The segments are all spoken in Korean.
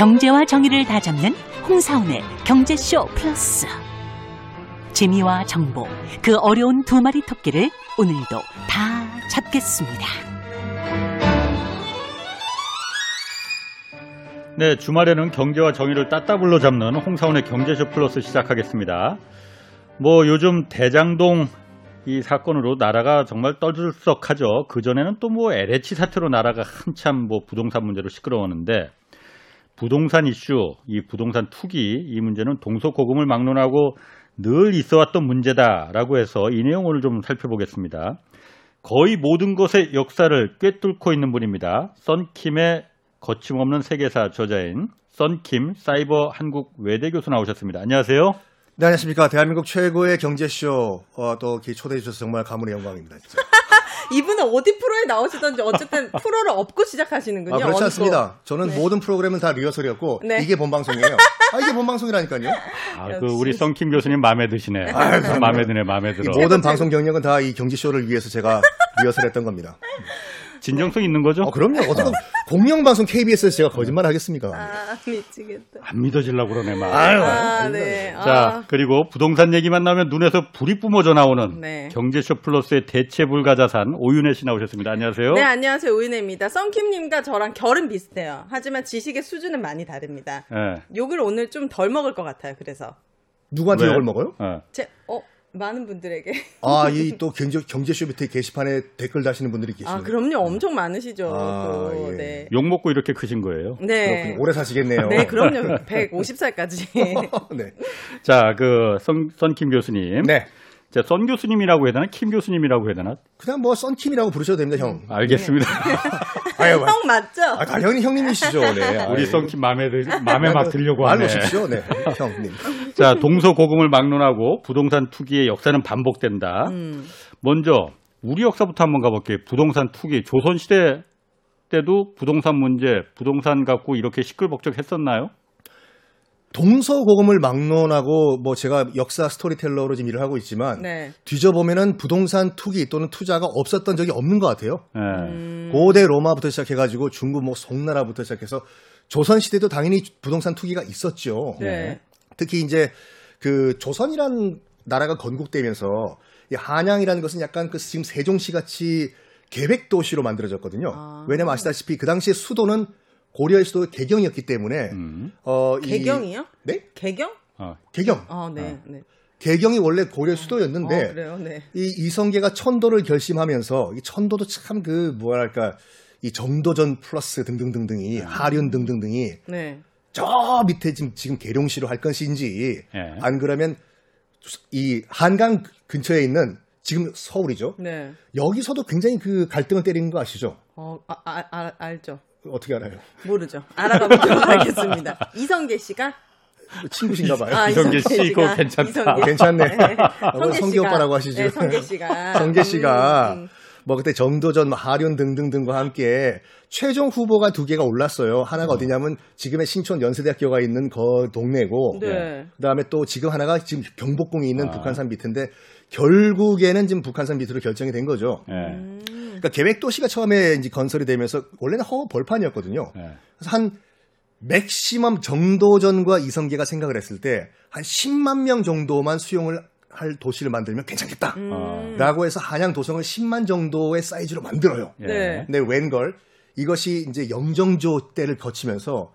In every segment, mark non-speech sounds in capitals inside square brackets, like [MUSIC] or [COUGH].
경제와 정의를 다 잡는 홍사운의 경제쇼 플러스. 재미와 정보, 그 어려운 두 마리 토끼를 오늘도 다 잡겠습니다. 네, 주말에는 경제와 정의를 따따블로 잡는 홍사원의 경제쇼 플러스 시작하겠습니다. 뭐 요즘 대장동 이 사건으로 나라가 정말 떠들썩하죠. 그전에는 또 뭐 LH 사태로 나라가 한참 뭐 부동산 문제로 시끄러웠는데 부동산 이슈, 이 부동산 투기 이 문제는 동서고금을 막론하고 늘 있어왔던 문제다라고 해서 이 내용 오늘 좀 살펴보겠습니다. 거의 모든 것의 역사를 꿰뚫고 있는 분입니다. 썬킴의 거침없는 세계사 저자인 썬킴 사이버 한국 외대 교수 나오셨습니다. 안녕하세요. 네, 안녕하십니까. 대한민국 최고의 경제쇼, 어, 또 이렇게 초대해 주셔서 정말 가문의 영광입니다. 진짜. [LAUGHS] 이분은 어디 프로에 나오시던지 어쨌든 [LAUGHS] 프로를 업고 시작하시는군요. 아, 그렇지. 않습니다. 저는 네. 모든 프로그램은 다 리허설이었고, 네. 이게 본방송이에요. 아, 이게 본방송이라니까요. 아, 그. 우리 썬킴 교수님 마음에 드시네. 마음에 드네, 마음에 이 들어. 모든 방송 경력은 다 이 경제쇼를 위해서 제가 리허설했던 겁니다. [LAUGHS] 진정성 있는 거죠? 어, 그럼요. 어떻게 공영방송 KBS에서 제가 거짓말 하겠습니까? 아, 미치겠다. 안 믿어지려고 그러네, 막. 아유, 아, 네. 자, 아, 그리고 부동산 얘기만 나오면 눈에서 불이 뿜어져 나오는 네. 경제쇼 플러스의 대체 불가 자산 오윤혜 씨 나오셨습니다. 안녕하세요. 네, 안녕하세요. 우인혜입니다. 썬킴님과 저랑 결은 비슷해요. 하지만 지식의 수준은 많이 다릅니다. 예. 욕을 오늘 좀 덜 먹을 것 같아요. 그래서. 누구한테 왜? 욕을 먹어요? 어. 제, 어, 많은 분들에게. [LAUGHS] 아, 이 또 경제, 경제쇼 밑에 게시판에 댓글 다시는 분들이 계시네요. 아, 그럼요. 엄청 많으시죠. 아, 또, 예. 네. 욕 먹고 이렇게 크신 거예요. 네. 그렇군요. 오래 사시겠네요. 네, 그럼요. [LAUGHS] 150살까지. 네. [LAUGHS] 자, 그, 선, 썬킴 교수님. 네. 자, 썬 교수님이라고 해야 되나? 킴 교수님이라고 해야 되나? 그냥 뭐 썬킴이라고 부르셔도 됩니다, 형. 알겠습니다. [LAUGHS] 아유, 형 맞죠? 아, 당연히 형님이시죠. 네. [LAUGHS] 우리. 썬킴 마음에, 들, 마음에 막 들려고 말 하네. 놓으십시오. 네. 형님. [LAUGHS] 자, 동서고금을 막론하고 부동산 투기의 역사는 반복된다. 음. 먼저 우리 역사부터 한번 가볼게요. 부동산 투기. 조선 시대 때도 부동산 문제, 부동산 갖고 이렇게 시끌벅적했었나요? 동서고금을 막론하고 뭐 제가 역사 스토리텔러로 지금 일을 하고 있지만 네. 뒤져보면은 부동산 투기 또는 투자가 없었던 적이 없는 것 같아요. 예. 음. 고대 로마부터 시작해가지고 중국 뭐 송나라부터 시작해서 조선 시대도 당연히 부동산 투기가 있었죠. 네. 특히 이제 그 조선이란 나라가 건국되면서 이 한양이라는 것은 약간 그 지금 세종시 같이 계획 도시로 만들어졌거든요. 아. 왜냐면 아시다시피 그 당시에 수도는 고려의 수도 개경이었기 때문에 음. 어, 이- 개경이요? 네? 개경? 어. 개경. 아, 네. 네. 개경이 원래 고려 수도였는데 어, 그래요. 네. 이 이성계가 천도를 결심하면서 이 천도도 참 그 뭐랄까 이 정도전 플러스 등등등등이 하륜 등등등이 네. 저 밑에 지금 지금 계룡시로 할 것인지 예. 안 그러면 이 한강 근처에 있는 지금 서울이죠. 네. 여기서도 굉장히 그 갈등을 때리는 거 아시죠? 어, 아, 아, 아, 알죠. 어떻게 알아요? 모르죠. 알아가보도록 [LAUGHS] 하겠습니다. 이성계 씨가? 친구신가 봐요. 아, 이성계 씨. 그거 괜찮다. 이성계. 괜찮네. 네. 어, 성계 씨가. 오빠라고 하시죠. 네, 성계 씨가. 성계 씨가 음, 음. 뭐 그때 정도전, 뭐 하륜 등등등과 함께 최종 후보가 두 개가 올랐어요. 하나가 어 디냐면 지금의 신촌 연세대학교가 있는 그 동네고, 네. 그다음에 또 지금 하나가 지금 경복궁이 있는 아. 북한산 밑인데 결국에는 지금 북한산 밑으로 결정이 된 거죠. 예. 음. 그러니까 계획 도시가 처음에 이제 건설이 되면서 원래는 허 벌판이었거든요. 예. 그래서 한 맥시멈 정도전과 이성계가 생각을 했을 때 한 10만 명 정도만 수용을 할 도시를 만들면 괜찮겠다. 음. 어. 라고 해서 한양 도성을 10만 정도의 사이즈로 만들어요. 예. 네. 근데 웬걸 이것이 이제 영정조 때를 거치면서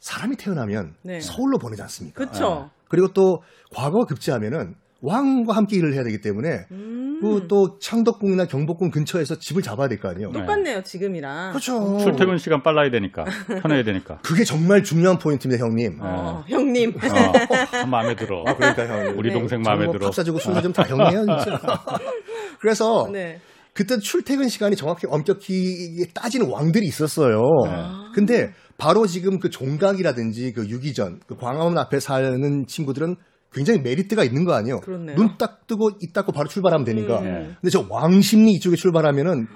사람이 태어나면 네. 서울로 보내지 않습니까? 그쵸. 그리고 또 과거가 급제하면은 왕과 함께 일을 해야 되기 때문에 음. 그또 창덕궁이나 경복궁 근처에서 집을 잡아야 될 거 아니에요. 똑같네요, 지금이랑. 그렇죠. 출퇴근 시간 빨라야 되니까. 편해야 되니까. [LAUGHS] 그게 정말 중요한 포인트입니다, 형님. 어, 형님. 어, 참 마음에 들어. 그러니까 형. 우리 네. 동생 마음에 뭐 들어. 밥 사주고 술도 좀다 형이에요, 진짜. [LAUGHS] 그래서 네. 그때 출퇴근 시간이 정확히 엄격히 따지는 왕들이 있었어요. 네. 근데 바로 지금 그 종각이라든지 그 유기전, 그 광화문 앞에 사는 친구들은 굉장히 메리트가 있는 거 아니에요. 눈 딱 뜨고 입 닫고 바로 출발하면 되니까. 음. 근데 저 왕십리 이쪽에 출발하면은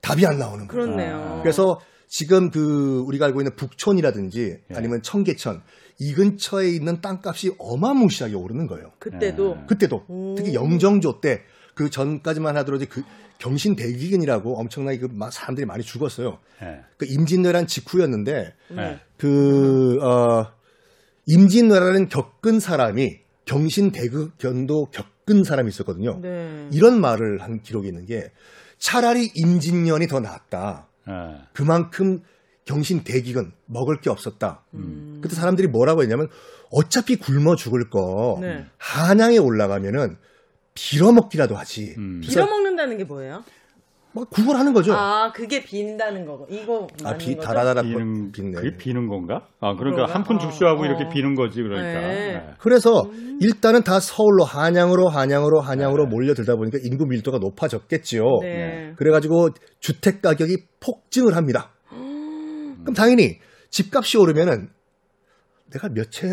답이 안 나오는 거예요. 그렇네요. 그래서 지금 그 우리가 알고 있는 북촌이라든지 예. 아니면 청계천 이 근처에 있는 땅값이 어마무시하게 오르는 거예요. 그때도. 그때도 오. 특히 영정조 때 그 전까지만 하더라도 그 경신 대기근이라고 엄청나게 그막 사람들이 많이 죽었어요. 예. 그 임진왜란 직후였는데 예. 그 어, 임진왜란을 겪은 사람이 경신대극견도 겪은 사람이 있었거든요. 네. 이런 말을 한 기록이 있는 게 차라리 임진년이 더 낫다. 예. 그만큼 경신대기근 먹을 게 없었다. 음. 그때 사람들이 뭐라고 했냐면 어차피 굶어 죽을 거 네. 한양에 올라가면은 빌어먹기라도 하지. 음. 빌어먹는다는 게 뭐예요? 막 구걸하는 거죠. 아, 그게 빈다는 거고. 이거 아, 비, 거죠? 달아달아 비는 빈네. 그게 비는 건가? 아 그러니까? 한푼 어, 줍쇼하고 어. 이렇게 비는 거지 그러니까. 네. 예. 그래서 음. 일단은 다 서울로 한양으로 한양으로 한양으로 네. 몰려들다 보니까 인구 밀도가 높아졌겠지요. 네. 그래가지고 주택 가격이 폭증을 합니다. 그럼 당연히 집값이 오르면은 내가 몇 채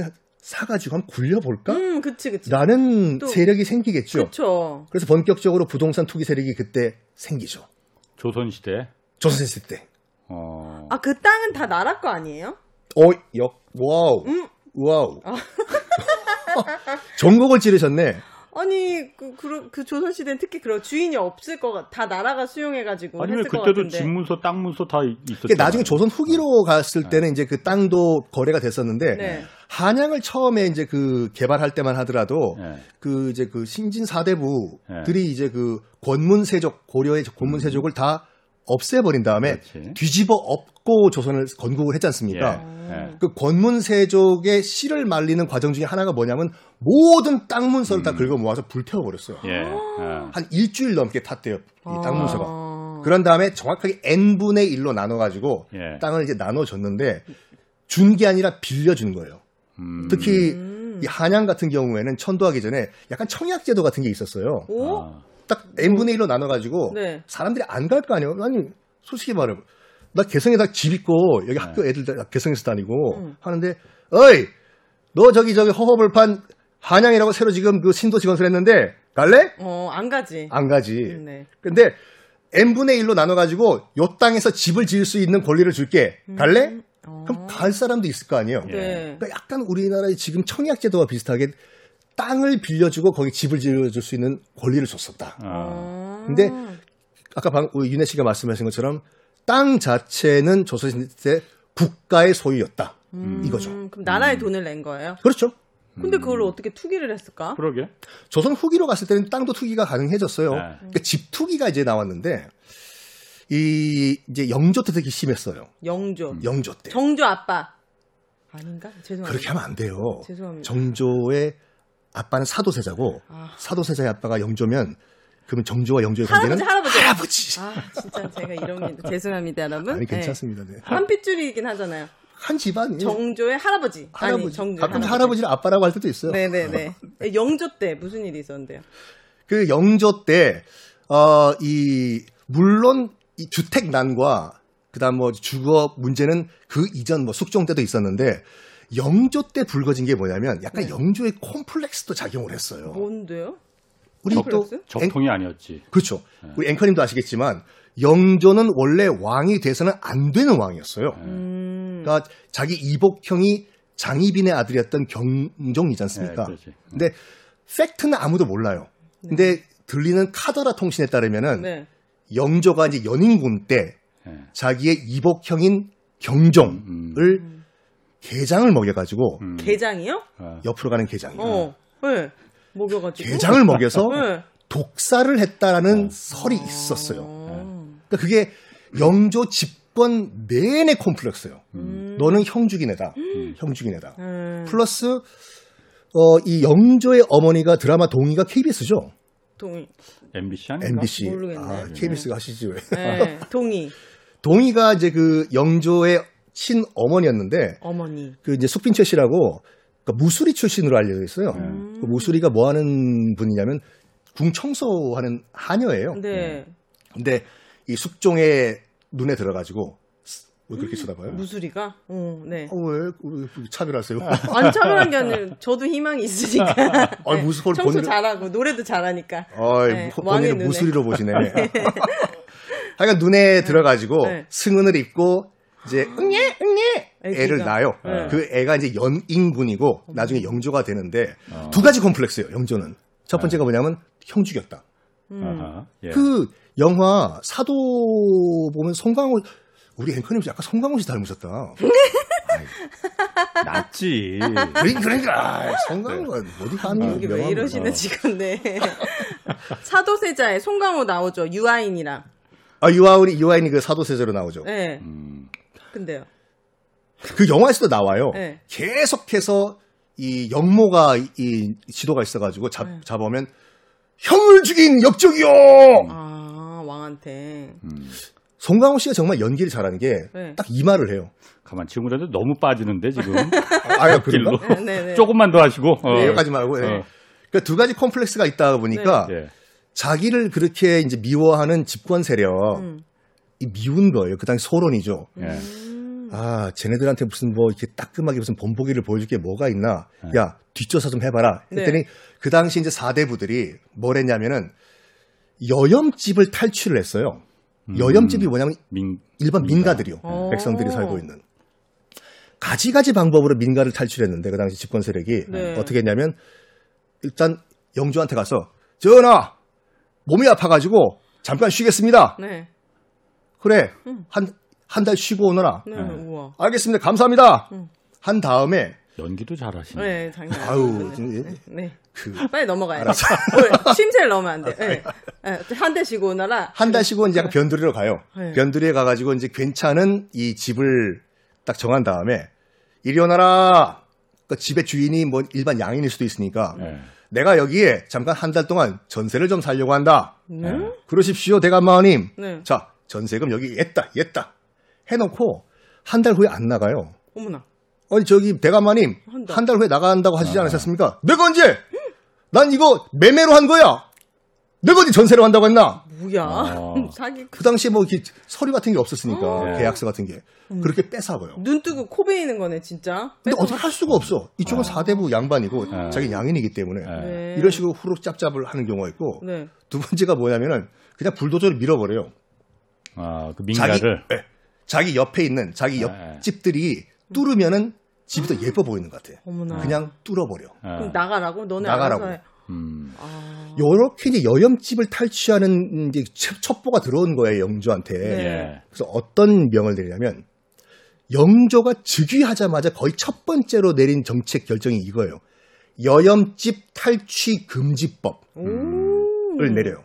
사가지고 한번 굴려볼까? 음, 그치, 그치. 라는 또- 세력이 생기겠죠. 그쵸. 그래서 본격적으로 부동산 투기 세력이 그때 생기죠. 조선 시대. 조선시대 때. 어. 아, 그 땅은 다 나라 거 아니에요? 어, 역, wow. 음. wow. [LAUGHS] 정곡을 찌르셨네. 아니, 그, 그, 그 조선 시대는 특히 그런 주인이 없을 것 같, 다 나라가 수용해가지고 아니면 했을 것 그때도. 집문서, 땅문서 다 있었죠. 그게 나중에 조선 후기로 갔을 때는 이제 그 땅도 거래가 됐었는데 네. 한양을 처음에 이제 그 개발할 때만 하더라도 예. 그 이제 그 신진 사대부들이 네. 이제 그 권문세족 고려의 권문세족을 다 없애버린 다음에 음. 그렇지. 뒤집어 엎고 조선을 건국을 했지 않습니까? 예. 예. 그 권문세족의 씨를 말리는 과정 중에 하나가 뭐냐면 모든 땅 문서를 음. 다 긁어 모아서 불태워버렸어요. 예. 예. 한 일주일 넘게 탔대요. 이 땅 문서가. 아. 그런 다음에 정확하게 n분의 1로 나눠가지고 예. 땅을 이제 나눠줬는데 준 게 아니라 빌려준 거예요. 음. 특히 음. 이 한양 같은 경우에는 천도하기 전에 약간 청약제도 같은 게 있었어요. 오? 아. 딱 n분의 1로 나눠가지고 네. 사람들이 안 갈 거 아니에요. 아니 솔직히 말해 나 개성에다 집 있고 여기 학교 애들 다 개성에서 다니고 음. 하는데 어이 너 저기 저기 허허벌판 한양이라고 새로 지금 그 신도 직원을 했는데 갈래? 어, 안 가지. 안 가지. 네. 근데 n분의 1로 나눠가지고 요 땅에서 집을 지을 수 있는 권리를 줄게. 갈래? 어. 그럼 갈 사람도 있을 거 아니에요. 예. 네. 그러니까 약간 우리나라의 지금 청약 제도와 비슷하게 땅을 빌려주고 거기 집을 지어줄 수 있는 권리를 줬었다. 아. 어. 근데 아까 방, 윤혜 씨가 말씀하신 것처럼 땅 자체는 조선시대 국가의 소유였다. 이거죠. 음, 그럼 나라에 돈을 낸 거예요? 그렇죠. 근데 그걸 어떻게 투기를 했을까? 그러게. 조선 후기로 갔을 때는 땅도 투기가 가능해졌어요. 네. 그러니까 집 투기가 이제 나왔는데 이 이제 영조 때 되게 심했어요. 영조. 영조 때. 정조 아빠. 아닌가? 죄송합니다. 그렇게 하면 안 돼요. 죄송합니다. 정조의 아빠는 사도세자고 아. 사도세자의 아빠가 영조면 그러면 정조와 영조의 관계는 할아버지, 할아버지. 할아버지. 아, 진짜 제가 이런 게 죄송합니다, 여러분. 아니 괜찮습니다. 네. 네. 한 핏줄이긴 하잖아요. 한 집안이 정조의 할아버지. 할아버지. 정조 가끔 할아버지 를 아빠라고 할 때도 있어요. 네네네. 영조 때 무슨 일이 있었는데요? 그 영조 때, 어, 이, 물론 이 주택난과 그다음 뭐 주거 문제는 그 이전 뭐 숙종 때도 있었는데 영조 때 불거진 게 뭐냐면 약간 네. 영조의 콤플렉스도 작용을 했어요. 뭔데요? 우리 또 콤플렉스? 적통이 아니었지. 그렇죠. 네. 우리 앵커님도 아시겠지만 영조는 원래 왕이 돼서는 안 되는 왕이었어요. 음. 그러니까 자기 이복형이 장희빈의 아들이었던 경종이지 않습니까? 네, 그렇지. 근데 팩트는 아무도 몰라요. 근데 들리는 카더라 통신에 따르면은 네. 영조가 이제 연인군 때 예. 자기의 이복형인 경종을 음. 게장을 먹여가지고 음. 게장이요? 아. 옆으로 가는 게장이요. 어. 네. 먹여가지고. 게장을 먹여서 네. 독사를 했다라는 설이 있었어요. 어. 그러니까 그게 영조 집권 내내 콤플렉스예요. 음. 너는. 형주긴 애다. 음. 플러스 어, 이 영조의 어머니가 드라마 동의가 KBS죠. 동의. MBC 아닌가? MBC. 모르겠네. 아, KBS가 하시지 왜? 네. 동의. [LAUGHS] 동의가 이제 그 영조의 친 어머니였는데 어머니. 그 이제 숙빈채 씨라고 그러니까 무수리 출신으로 알려져 있어요. 그 무수리가 뭐 하는 분이냐면 궁 청소하는 하녀예요. 네. 근데 이 숙종의 눈에 들어가지고 왜 그렇게 쳐다봐요? 무수리가? 어, 네. 어, 왜, 왜 차별하세요? [LAUGHS] 안 차별한 게 아니라 저도 희망이 있으니까. [LAUGHS] 아, 무슨 걸 청소 본인을- 잘하고 노래도 잘하니까. 어이, 네, 보- 왕의 본인을 눈에. 무수리로 보시네. [LAUGHS] 하여간 눈에 들어가지고 네. 승은을 입고 이제 응예 응예 애기가. 애를 낳아요. 네. 그 애가 이제 연인군이고 음. 나중에 영조가 되는데 두 가지 콤플렉스예요. 영조는 첫 번째가 뭐냐면 형 죽였다. 음. 예. 그 영화 사도 보면 송강호 우리 앵커님 약간 송강호 씨 닮으셨다. 낫지. 그러니까, 그러니까 송강호가 어디 가니? 여기 왜. 이러시는 어. 지금 네. [LAUGHS] 사도세자에 송강호 나오죠. 유아인이랑. 아 유아인이 유아인이 그 사도세자로 나오죠. 네. 음, 근데요. 그 영화에서도 나와요. 네. 계속해서 이 영모가 이 지도가 있어가지고 잡 네. 잡으면 형을 죽인 역적이요. 아 왕한테. 음. 송강호 씨가 정말 연기를 잘하는 게 네. 딱이 말을 해요. 가만 친구들한테 너무 빠지는데 지금. [LAUGHS] 아야 길로. 그런가? 네, 네. 조금만 더 하시고. 어. 네, 여기까지 말고. 네. 어. 그러니까 두 가지 컴플렉스가 있다 보니까 예. 자기를 그렇게 이제 미워하는 집권 세력 음. 이 미운 거예요. 그 당시 소론이죠. 예. 음. 아, 쟤네들한테 무슨 뭐 이렇게 따끔하게 무슨 본보기를 보여줄 게 뭐가 있나? 네. 야, 뒷조사 좀 해봐라. 네. 했더니 그 당시 이제 사대부들이 뭘 했냐면은 여염집을 탈취를 했어요. 여염집이 뭐냐면 민, 일반 민가들이요. 어. 백성들이 살고 있는. 가지가지 방법으로 민가를 탈출했는데 그 당시 집권 세력이 네. 어떻게 했냐면 일단 영주한테 가서 전하 몸이 아파가지고 잠깐 쉬겠습니다. 네. 그래 한 한 달 쉬고 오너라. 네. 네. 우와. 알겠습니다. 감사합니다. 음. 한 다음에 연기도 잘하시네. 네, 장난. 아유 아니에요. 좀- 네. 그 빨리 넘어가야 돼. 쉼새를 넣으면 안 돼. 네. 한대 쉬고 오너라. 한달 쉬고 이제 약간 변두리로 가요. 네. 변두리에 가가지고 이제 괜찮은 이 집을 딱 정한 다음에 이리 오너라. 그 집의 주인이 뭐 일반 양인일 수도 있으니까 예. 내가 여기에 잠깐 한 달 동안 전세를 좀 살려고 한다. 네. 그러십시오, 대감마님. 네. 자, 전세금 여기 했다, 했다. 해놓고 한 달 후에 안 나가요. 어머나. 아니 저기 대감마님 한 달. 후에 나간다고 하시지 않으셨습니까? 내가 언제? 난 이거 매매로 한 거야. 내가 어디 전세로 한다고 했나? 뭐야. [LAUGHS] 어. 사기. 그 당시에 뭐 이렇게 서류 같은 게 없었으니까 네. 계약서 같은 게 그렇게 뺏어가요. 눈 뜨고 코 베이는 거네, 진짜. 근데 어떻게 할 수가 없어. 이쪽은 사대부 양반이고 네. 자기 양인이기 때문에 네. 네. 이런 식으로 후룩 짭짭을 하는 경우가 있고 네. 두 번째가 뭐냐면은 그냥 불도저를 밀어버려요. 아, 그 자기 민가를. 네. 자기 옆에 있는 자기 네. 옆집들이 뚫으면은 집이 더 예뻐 보이는 것 같아. 어머나. 그냥 뚫어버려. 아, 그럼 나가라고? 너네 나가라고. 알아서 해. 음. 아. 요렇게 이제 여염집을 탈취하는 이제 첩- 첩보가 들어온 거예요 영조한테. 네. 예. 그래서 어떤 명을 내리냐면 영조가 즉위하자마자 거의 첫 번째로 내린 정책 결정이 이거예요. 여염집 탈취 금지법을 오. 내려요.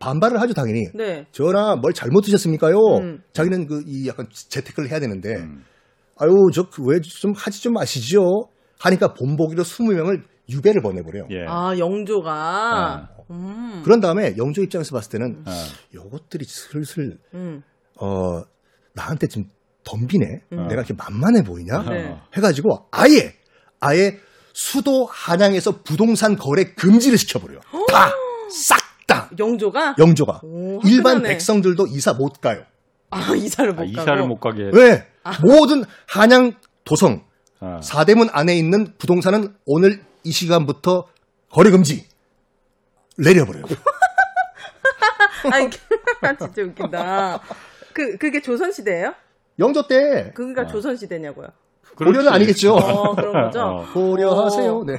반발을 하죠 당연히. 네. 전하 뭘 잘못 드셨습니까요? 음. 자기는 그 이 약간 재테크를 해야 되는데 음. 아유 저 왜 좀 하지 좀 마시죠. 하니까 본보기로 20명을 유배를 보내버려요. 예. 아, 영조가. 아. 음. 그런 다음에 영조 입장에서 봤을 때는 아, 요것들이 슬슬 음. 어 나한테 좀 덤비네. 음. 내가 이렇게 만만해 보이냐? 네. 해가지고 아예 아예 수도 한양에서 부동산 거래 금지를 시켜버려요. 다싹다 영조가? 영조가 오, 일반. 백성들도 이사 못 가요. 아, 이사를 못 아, 가고. 이사를 못 가게. 왜? 모든 한양 도성 아, 사대문 안에 있는 부동산은 오늘 이 시간부터 거래 금지 내려버려요. [LAUGHS] 아니, 진짜 웃긴다. 그, 그게 조선 시대예요 영조 때 그니까 아. 조선 시대냐고요. 고려는 그렇지. 아니겠죠. 어, 그런 거죠? 어. 고려하세요. 어. 네.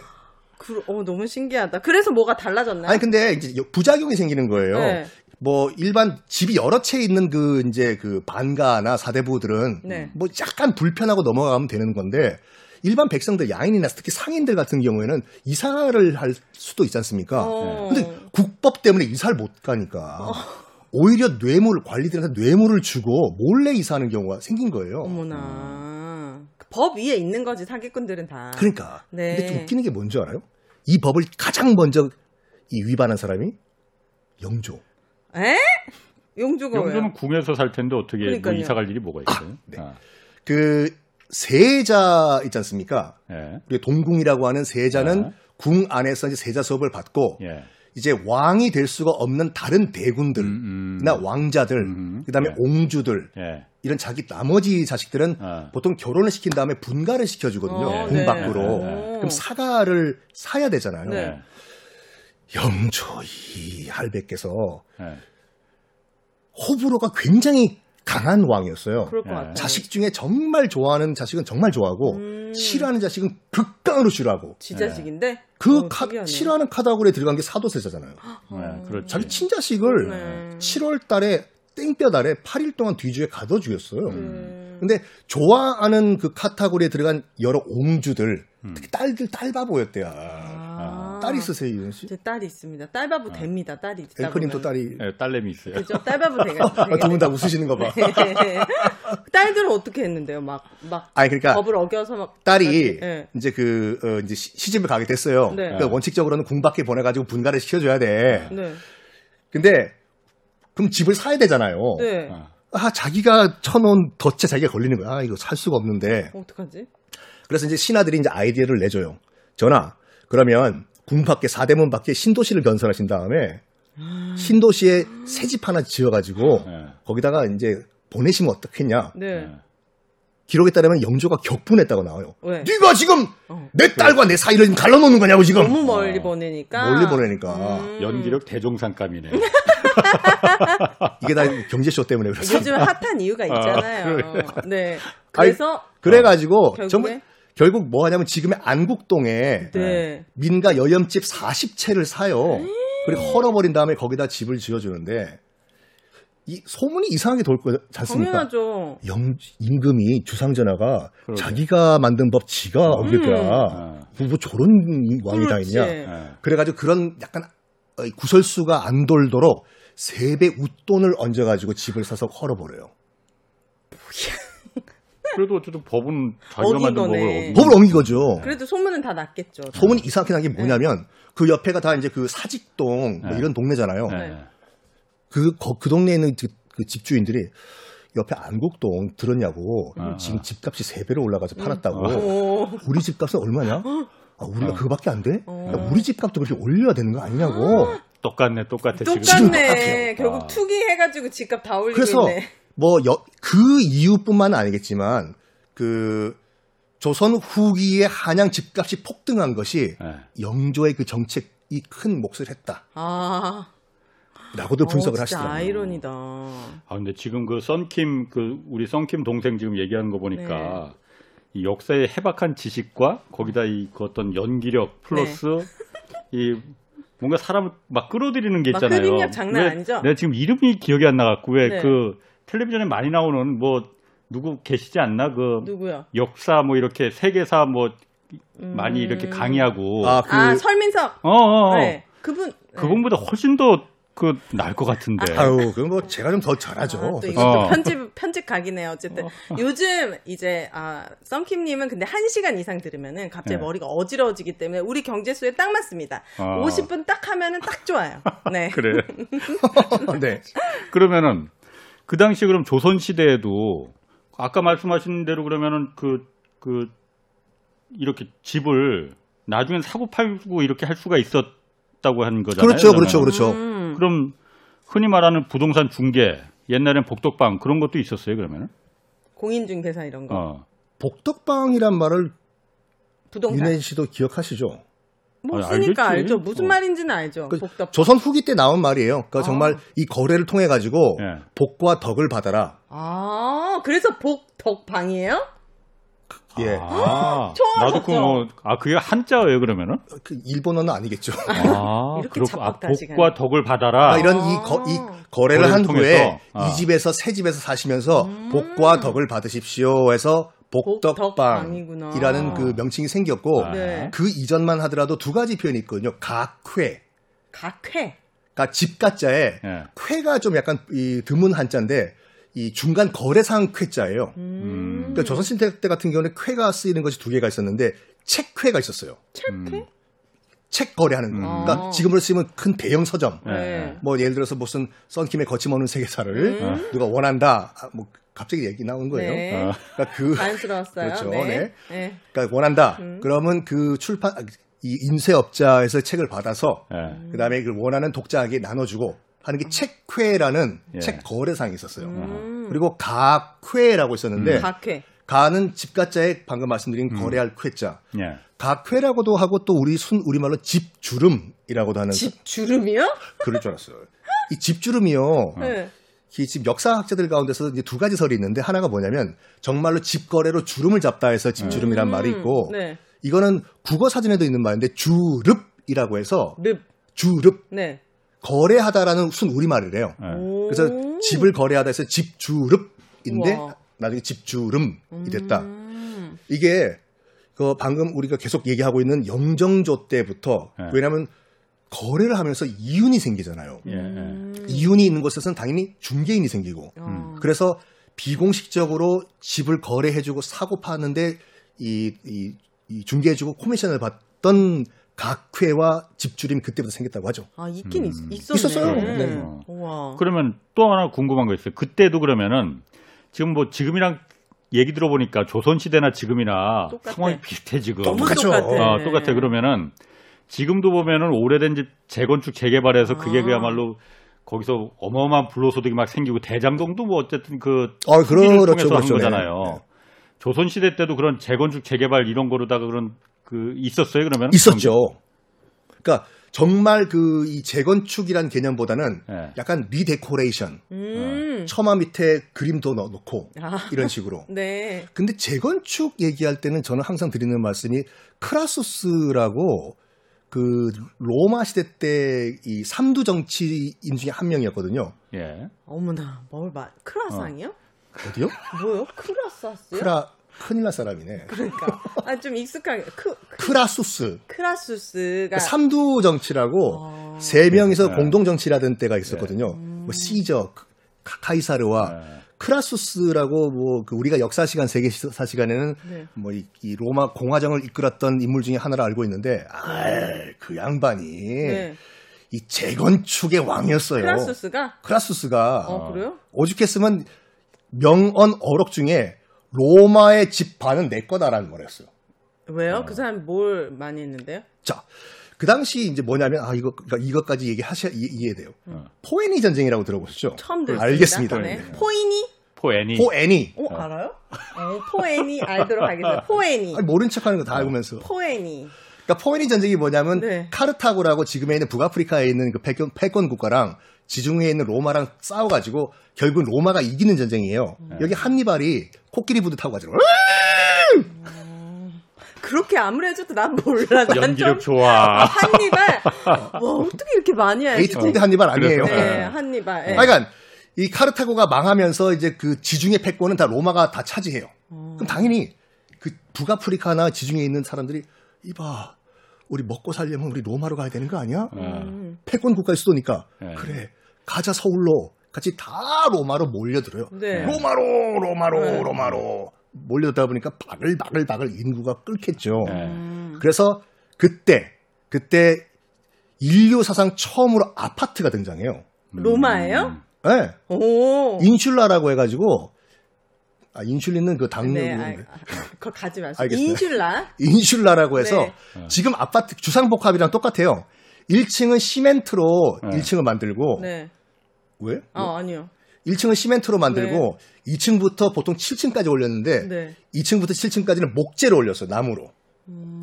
그, 어, 너무 신기하다. 그래서 뭐가 달라졌나요? 아니 근데 이제 부작용이 생기는 거예요. 네. 뭐 일반 집이 여러 채 있는 그 이제 그 반가나 사대부들은 네. 뭐 약간 불편하고 넘어가면 되는 건데 일반 백성들 양인이나 특히 상인들 같은 경우에는 이사를 할 수도 있지 않습니까? 어. 근데 국법 때문에 이사를 못 가니까 오히려 뇌물 관리들한테 뇌물을 주고 몰래 이사하는 경우가 생긴 거예요. 어머나. 법 위에 있는 거지, 사기꾼들은 다. 그러니까. 네. 근데 좀 웃기는 게 뭔지 알아요? 이 법을 가장 먼저 이 위반한 사람이 영조. 에? 영조가 왜요? 영조는 궁에서 살 텐데 어떻게 뭐. 이사 갈 일이 뭐가 있어요? 네. 아, 그 세자 있지 않습니까? 예. 우리 동궁이라고 하는 세자는 네. 궁 안에서 이제 세자 수업을 받고 예. 이제 왕이 될 수가 없는 다른 대군들이나 음, 왕자들, 음. 그다음에 예. 옹주들 예. 이런 자기 나머지 자식들은 아. 보통 결혼을 시킨 다음에 분가를 시켜주거든요. 어, 궁 네. 밖으로. 네. 그럼 사가를 사야 되잖아요. 네. 영조 이 할배께서 예. 호불호가 굉장히 강한 왕이었어요. 그럴 것 네. 같아요. 자식 중에 정말 좋아하는 자식은 정말 좋아하고 음. 싫어하는 자식은 극강으로 싫어하고 지자식인데 그 어, 카, 특이하네. 싫어하는 카다고리에 들어간 게 사도세자잖아요. 네. [GASPS] 자기 친자식을 네. 7월 달에 땡볕 아래 8일 동안 뒤주에 가둬 죽였어요. 음. 근데 좋아하는 그 카타고리에 들어간 여러 옹주들, 특히 딸들 딸바보였대요. 아. 딸 있으세요, 이현 씨? 제 딸이 있습니다. 딸바보 됩니다. 딸이 있다 앵커님도 보면. 딸이 네, 딸내미 있어요. 그죠? 딸바보 [LAUGHS] 되가 아, 두분 다 웃으시는 거 봐. [LAUGHS] 딸들은 어떻게 했는데요? 막 막 아니 그러니까 법을 어겨서 막 딸이 네. 이제 그 어, 이제 시- 시집을 가게 됐어요. 네. 그러니까 원칙적으로는 궁밖에 보내가지고 분가를 시켜줘야 돼. 네. 근데 그럼 집을 사야 되잖아요. 네. 어. 아 자기가 쳐놓은 덫에 자기가 걸리는 거야. 아, 이거 살 수가 없는데. 어떡하지? 그래서 이제 신하들이 이제 아이디어를 내줘요. 전하, 그러면 궁 밖에 사대문 밖에 신도시를 건설하신 다음에 신도시에 새 집 하나 지어가지고 네. 거기다가 이제 보내시면 어떻겠냐. 네. 네. 기록에 따르면 영조가 격분했다고 나와요. 왜? 네가 지금 어. 내 딸과 내 사이를 지금 갈라놓는 거냐고 지금. 너무 멀리 어. 보내니까. 멀리 보내니까 음. 연기력 대종상감이네. [LAUGHS] 이게 다 경제쇼 때문에 그렇습니다. 요즘 핫한 이유가 있잖아요. 네. 아니, 그래서 그래가지고 결국에? 전부- 결국 뭐 하냐면 지금의 안국동에 네. 민가 여염집 40채를 사요. 그리고 헐어버린 다음에 거기다 집을 지어주는데 이 소문이 이상하게 돌 거지 않습니까? 당연하죠. 영 임금이 주상전하가 그러게. 자기가 만든 법 지가 어겼더라. 어. 뭐, 뭐 저런 왕이 다. 있냐? 네. 그래가지고 그런 약간 어, 구설수가 안 돌도록 세배 웃돈을 얹어가지고 집을 사서 헐어버려요. 그래도 어쨌든 법은 자기가 어긴 만든 거네. 법을 어긴 법을 옮긴 거죠. 그래도 소문은 다 났겠죠. 소문이 이상하게 난 게 뭐냐면 그 옆에가 다 이제 그 사직동 뭐 네. 이런 동네잖아요. 네. 그, 거- 그 동네에 있는 그, 그 집주인들이 옆에 안국동 들었냐고 아. 지금 집값이 세 배로 올라가서 팔았다고 오. 우리 집값은 얼마냐? 아, 우리가 어. 그거밖에 안 돼? 어. 야, 우리 집값도 그렇게 올려야 되는 거 아니냐고. 똑같네, 똑같아. 지금. 지금 똑같네. 똑같아요. 결국 아. 투기 해가지고 집값 다 올리고 그래서 있네. 뭐 그 이유뿐만은 아니겠지만 그 조선 후기의 한양 집값이 폭등한 것이 네. 영조의 그 정책이 큰 몫을 했다. 아. 라고도 분석을 어, 하시더라고요. 아이러니다. 아 근데 지금 그 썬킴 그 우리 썬킴 동생 지금 얘기하는 거 보니까 네. 이 역사의 해박한 지식과 거기다 이 그 어떤 연기력 플러스 이 뭔가 사람을 막 끌어들이는 게막 있잖아요. 흡입력 장난 왜- 아니죠? 내가 지금 이름이 기억이 안 나갖고 왜 네. 그 텔레비전에 많이 나오는 뭐 누구 계시지 않나 그 누구요? 역사 뭐 이렇게 세계사 뭐 많이 음. 이렇게 강의하고 아, 그, 아, 설민석. 어, 어, 어. 네. 그분. 네. 그분보다 훨씬 더그 나을 것 같은데. 아유, 그건 뭐 제가 좀 더 잘하죠. 아, 또 이것도 어. 편집 편집 각이네요. 어쨌든 요즘 이제 아 썬킴님은 근데 한 시간 이상 들으면은 갑자기 네. 머리가 어지러워지기 때문에 우리 경제수에 딱 맞습니다. 어. 50분 딱 하면은 딱 좋아요. 네. [LAUGHS] 그래. [LAUGHS] [LAUGHS] 네. 그러면은 그 당시 그럼 조선 시대에도 아까 말씀하신 대로 그러면은 그그 이렇게 집을 나중엔 사고 팔고 이렇게 할 수가 있었다고 하는 거잖아요. 그렇죠, 그러면. 그렇죠, 그렇죠. 음. 그럼 흔히 말하는 부동산 중개 옛날엔 복덕방 그런 것도 있었어요 그러면은. 공인중개사 이런 거. 어. 복덕방이란 말을 부동산. 윤혜 씨도 기억하시죠? 뭐 아니, 쓰니까 알겠지. 알죠. 무슨 어. 말인지는 알죠. 그 복덕. 조선 후기 때 나온 말이에요. 그러니까 아. 정말 이 거래를 통해 가지고 예. 복과 덕을 받아라. 아, 그래서 복덕방이에요? 예. 아, [LAUGHS] 좋아, 나도 그 뭐, 아 그게 한자예요 그러면은? 그 일본어는 아니겠죠. 아, [LAUGHS] 이렇게 그렇고 아, 복과 덕을 받아라. 아, 이런 아. 이, 거, 이 거래를 거래를 한 후에 통해서? 아. 이 집에서 새 집에서 사시면서 음. 복과 덕을 받으십시오 해서 복덕방이라는 그 명칭이 생겼고 아. 네. 그 이전만 하더라도 두 가지 표현이 있거든요. 각회. 각회. 그러니까 집가자에 예. 쾌가 좀 약간 이 드문 한자인데 이 중간 거래상 쾌자예요. 음. 그러니까 조선시대 때 같은 경우는 쾌가 쓰이는 것이 두 개가 있었는데 책쾌가 있었어요. 책회? 책 거래하는 거. 음. 그러니까 지금으로 쓰면 큰 대형 서점. 예. 네. 뭐 예를 들어서 무슨 썬킴의 거침없는 세계사를 음. 누가 원한다. 아, 뭐 갑자기 얘기 나온 거예요. 네. 어. 그러니까 그 [LAUGHS] 자연스러웠어요. 그렇죠. 네. 네. 네. 그러니까 원한다. 음. 그러면 그 출판 아, 이 인쇄업자에서 책을 받아서 예. 그다음에 그 원하는 독자에게 나눠주고 하는 게 책회라는 예. 책 거래상이 있었어요. 음. 그리고 각회라고 있었는데 각회. 가는 집가자에 방금 말씀드린 음. 거래할 쾌자. 예. 각회라고도 하고 또 우리 순 우리말로 집주름이라고도 하는 집 주름이요? 그럴 줄 알았어요. 이 집주름이요. 네. 이 지금 역사학자들 가운데서 이제 두 가지 설이 있는데 하나가 뭐냐면 정말로 집 거래로 주름을 잡다 해서 집주름이란 말이 있고 네. 이거는 국어 사전에도 있는 말인데 주릅이라고 해서 릅. 주릅 네. 거래하다라는 순 우리말이래요. 네. 오. 그래서 집을 거래하다 해서 집주릅인데 우와. 나중에 집주름이 됐다. 음. 이게 그 방금 우리가 계속 얘기하고 있는 영정조 때부터 네. 왜냐하면 거래를 하면서 이윤이 생기잖아요. 예, 예. 음. 이윤이 있는 곳에서는 당연히 중개인이 생기고 어. 그래서 비공식적으로 집을 거래해주고 사고 파는데 이, 이, 이 중개해주고 코미션을 받던 각회와 집주림이 그때부터 생겼다고 하죠. 아 있긴 있, 음. 있었네. 있었어요. 네. 우와. 그러면 또 하나 궁금한 거 있어요. 그때도 그러면은 지금 뭐 지금이랑 얘기 들어보니까 조선 시대나 지금이나 똑같아. 상황이 비슷해 지금. 너무 똑같죠. 똑같아. 어, 똑같아. 그러면 지금도 보면은 오래된 집 재건축 재개발해서 그게 아. 그야말로 거기서 어마어마한 불로소득이 막 생기고 대장동도 뭐 어쨌든 그 어, 투기를 그렇죠, 통해서 한 그렇죠. 네. 거잖아요. 네. 조선 시대 때도 그런 재건축 재개발 이런 거로다가 그런 그 있었어요 그러면 있었죠. 그러니까 정말 그 이 재건축이란 개념보다는 네. 약간 redecoration, 음. 처마 밑에 그림도 넣- 넣고 아. 이런 식으로. [LAUGHS] 네. 근데 재건축 얘기할 때는 저는 항상 드리는 말씀이 크라수스라고 그 로마 시대 때 이 삼두 정치인 중에 한 명이었거든요. 예. 어머나 뭘 말? 크라상이요? 어디요? 뭐요? 크라사스요? 크라 큰일 날 사람이네. 그러니까 아 좀 익숙하게 크 크 라수스. 크라수스가 삼두 정치라고 아. 세 명이서 네. 공동 정치라던 때가 있었거든요. 뭐 시저, 카- 카이사르와 네. 크라수스라고 뭐 그 우리가 역사 시간 세계 사 시간에는 네. 뭐이 로마 공화정을 이끌었던 인물 중에 하나를 알고 있는데 아그 양반이 네. 이 재건축의 왕이었어요. 크라수스가 크라수스가 어 그래요? 오죽했으면 명언 어록 중에 로마의 집 반은 내 거다라는 거랬어요. 왜요? 그 사람 뭘 많이 했는데요? 자, 그 당시 이제 뭐냐면 아 이거 그러니까 이것까지 얘기하셔야 이- 이해 돼요. 어. 포에니 전쟁이라고 들어보셨죠? 처음 들었습니다. 알겠습니다. 네. 네. 포이니? 포애니. 포에니. 어 알아요? 어, 포에니 알도록 하겠습니다. [LAUGHS] 포에니. 아니, 모른 척하는 거 다 알면서. 포에니. 그러니까 포에니 전쟁이 뭐냐면 네. 카르타고라고 지금에 있는 북아프리카에 있는 그 패권, 패권 국가랑 지중해에 있는 로마랑 싸워가지고 결국 로마가 이기는 전쟁이에요. 음. 여기 한니발이 코끼리 부두 타고 가지고 그렇게 아무리 해줘도 난 몰라. 난 연기력 좀 좋아. 한니발. 와 어떻게 이렇게 많이 알지? 에이티콘대 한니발 아니에요. 네, 한니발. 네. 하여간 이 카르타고가 망하면서 이제 그 지중해 패권은 다 로마가 다 차지해요. 어. 그럼 당연히 그 북아프리카나 지중해에 있는 사람들이 이봐 우리 먹고 살려면 우리 로마로 가야 되는 거 아니야? 음. 패권 국가일 수도니까 네. 그래 가자 서울로 같이 다 로마로 몰려들어요. 네. 로마로 로마로 네. 로마로 몰려들다 보니까 바글바글 바글 인구가 끓겠죠. 네. 음. 그래서 그때 그때 인류 사상 처음으로 아파트가 등장해요. 로마예요? 네. 오. 인슐라라고 해가지고 아 인슐리는 그 당뇨 네, 아, 그거 가지 마세요. 알겠습니다. 인슐라. 인슐라라고 해서 네. 지금 아파트 주상복합이랑 똑같아요. 1층은 시멘트로 네. 1층을 만들고 네. 왜? 어, 아니요. 1층은 시멘트로 만들고 2층부터 보통 7층까지 올렸는데 네. 2층부터 7층까지는 목재로 올렸어요. 나무로.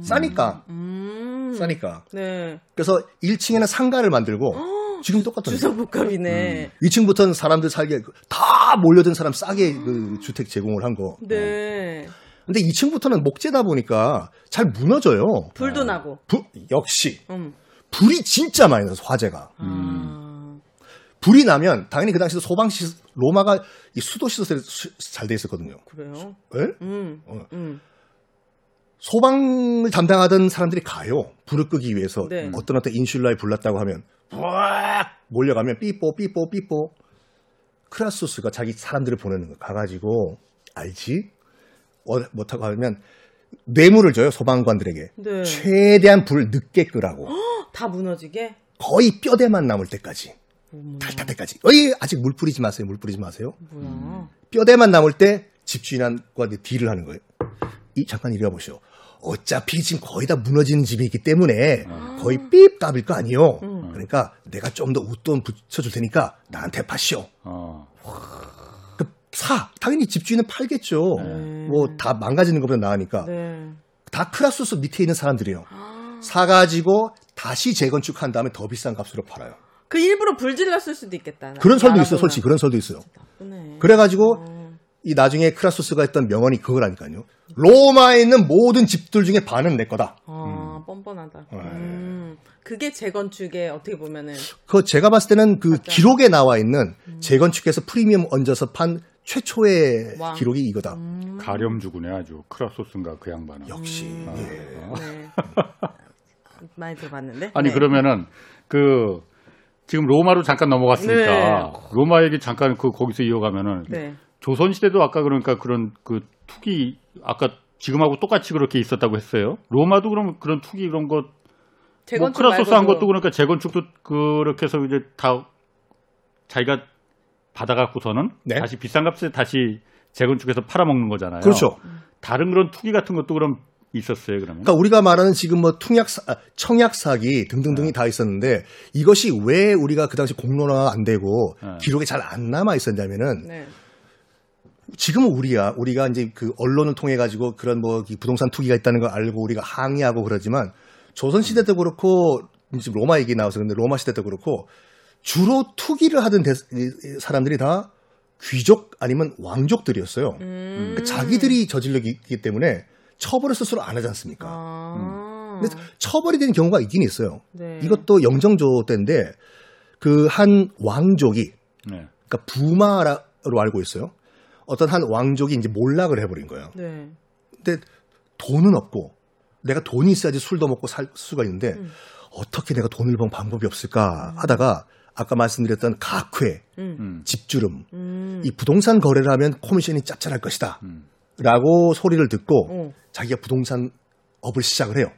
싸니까. 음. 싸니까. 네. 그래서 1층에는 상가를 만들고 지금 똑같던데. 주상복합이네. 2층부터는 사람들 살게 다 몰려든 사람 싸게 그 주택 제공을 한 거. 네. 근데 2층부터는 목재다 보니까 잘 무너져요. 불도 나고. 불- 역시 음. 불이 진짜 많이 나서 화재가. 아. 불이 나면 당연히 그 당시에 소방 시 로마가 이 수도 시설이 잘 돼 있었거든요. 그래요? 예? 음. 어. 음. 소방을 담당하던 사람들이 가요. 불을 끄기 위해서 네. 어떤 어떤 인슐라에 불났다고 하면 와 몰려가면 삐뽀 삐뽀 삐뽀 크라소스가 자기 사람들을 보내는 거 가가지고 알지? 어, 못하고 하면 뇌물을 줘요 소방관들에게 네. 최대한 불 늦게 끄라고 [GASPS] 다 무너지게? 거의 뼈대만 남을 때까지 탈탈 때까지 어이 아직 물 뿌리지 마세요 물 뿌리지 마세요 뭐야. 뼈대만 남을 때 집주인과 딜을 하는 거예요. 이 잠깐 이리 와보시오. 어차피 지금 거의 다 무너지는 집이기 때문에 거의 삐 답일 거 아니요. 그러니까 내가 좀 더 웃돈 붙여줄 테니까 나한테 파시오. 어. 그 사. 당연히 집주인은 팔겠죠. 네. 뭐다 망가지는 것보다 나으니까. 네. 다 크라소스 밑에 있는 사람들이에요. 사가지고 다시 재건축한 다음에 더 비싼 값으로 팔아요. 그 일부러 불 질렀을 수도 있겠다. 그런 설도 있어요. 솔직히 그런 설도 있어요. 나쁘네. 그래가지고 어. 이 나중에 크라소스가 했던 명언이 그거라니까요. 로마에 있는 모든 집들 중에 반은 내 거다. 아, 뻔뻔하다. 네. 음, 그게 재건축에 어떻게 보면은 그 제가 봤을 때는 그 맞아요. 기록에 나와 있는 재건축해서 프리미엄 얹어서 판 최초의 왕. 기록이 이거다. 음. 가렴주구네 아주 크라소스인가 그 양반은. 역시. 아, 예. 아. 네. [LAUGHS] 많이 들어봤는데. 아니 네. 그러면은 그 지금 로마로 잠깐 넘어갔으니까 네. 로마 얘기 잠깐 그 거기서 이어가면은 네. 조선 시대도 아까 그러니까 그런 그 투기 아까 지금하고 똑같이 그렇게 있었다고 했어요. 로마도 그럼 그런 투기 그런 것뭐 재건축 크라소스 한 말고도 것도 그러니까 재건축도 그렇게 해서 이제 다 자기가 받아갖고서는 네. 다시 비싼 값에 다시 재건축해서 팔아먹는 거잖아요. 그렇죠. 다른 그런 투기 같은 것도 그럼 있었어요 그러면. 그러니까 우리가 말하는 지금 뭐 통약 사- 아, 청약 사기 등등등이 다 있었는데 이것이 왜 우리가 그 당시 공론화가 안 되고 네. 기록에 잘 안 남아 있었냐면은 네. 지금은 우리야 우리가 이제 그 언론을 통해 가지고 그런 뭐이 부동산 투기가 있다는 걸 알고 우리가 항의하고 그러지만 조선 시대도 그렇고 지금 로마 얘기 나와서 근데 로마 시대도 그렇고 주로 투기를 하던 대- 이- 사람들이 다 귀족 아니면 왕족들이었어요. 음. 그러니까 자기들이 저질렀기 때문에 처벌을 스스로 안 하지 않습니까? 아. 근데 처벌이 되는 경우가 있긴 있어요. 네. 이것도 영정조 때인데 그 한 왕족이 네. 그러니까 부마로 알고 있어요. 어떤 한 왕족이 이제 몰락을 해버린 거예요. 네. 근데 돈은 없고 내가 돈이 있어야지 술도 먹고 살 수가 있는데 음. 어떻게 내가 돈을 번 방법이 없을까 하다가 아까 말씀드렸던 각회, 음. 음. 집주름, 음. 이 부동산 거래를 하면 코미션이 짭짤할 것이다. 음. 라고 소리를 듣고 어. 자기가 부동산 업을 시작을 해요.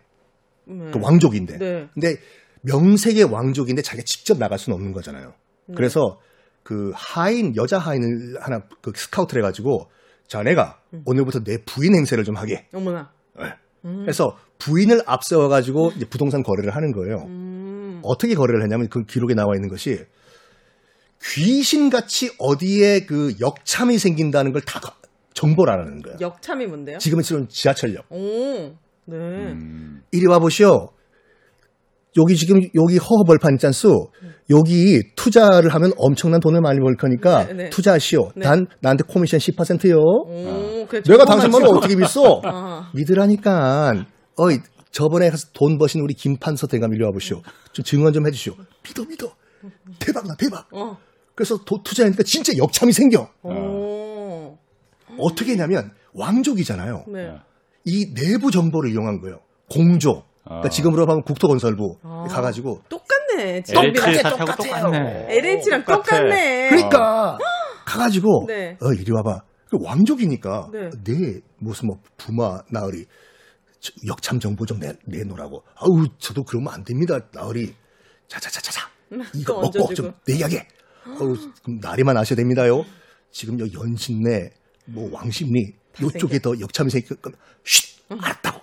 네. 그 왕족인데. 네. 근데 명색의 왕족인데 자기가 직접 나갈 수는 없는 거잖아요. 네. 그래서 그 하인 여자 하인을 하나 그 스카우트를 해가지고 자네가 음. 오늘부터 내 부인 행세를 좀 하게. 어머나. 네. 음. 그래서 부인을 앞세워가지고 이제 부동산 거래를 하는 거예요. 음. 어떻게 거래를 했냐면 그 기록에 나와 있는 것이 귀신같이 어디에 그 역참이 생긴다는 걸 다 알아내는 거예요. 역참이 뭔데요? 지금은 지금 지하철역. 오. 네. 음. 이리 와보시오. 여기 지금 여기 허허벌판 있잖소. 여기 투자를 하면 엄청난 돈을 많이 벌 거니까 네, 네. 투자하시오. 네. 단 나한테 코미션 10%요. 오. 그래, 내가 당신 말을 좀- 어떻게 믿소? [LAUGHS] 아. 믿으라니까. 어이 저번에 가서 돈 버신 우리 김판서 대감 일로 와보시오. 좀 증언 좀 해주시오. 믿어 믿어. 대박 나 대박. 어. 그래서 도, 투자하니까 진짜 역참이 생겨. 오. 어떻게 했냐면 왕족이잖아요. 네. 이 내부 정보를 이용한 거예요. 공조. 그러니까 아. 지금으로 하면 국토건설부 아. 가가지고 똑같네. LH 지금 사태하고 똑같네. LH랑 똑같아. 똑같네. 그러니까 [GASPS] 가가지고 네. 어 이리 와봐. 그 왕족이니까 네. 내 무슨 뭐 부마 나으리 저 역참 정보 좀 내, 내놓으라고. 아우 저도 그러면 안 됩니다 나으리. 자자자자자 [LAUGHS] 이거 또 먹고 얹어주고. 좀 내기하게. 어우 그럼 나리만 아셔야 됩니다요. 지금 여 연신내 뭐 왕십리 요쪽에 더 역참이 생길 거면 쉿 알았다고.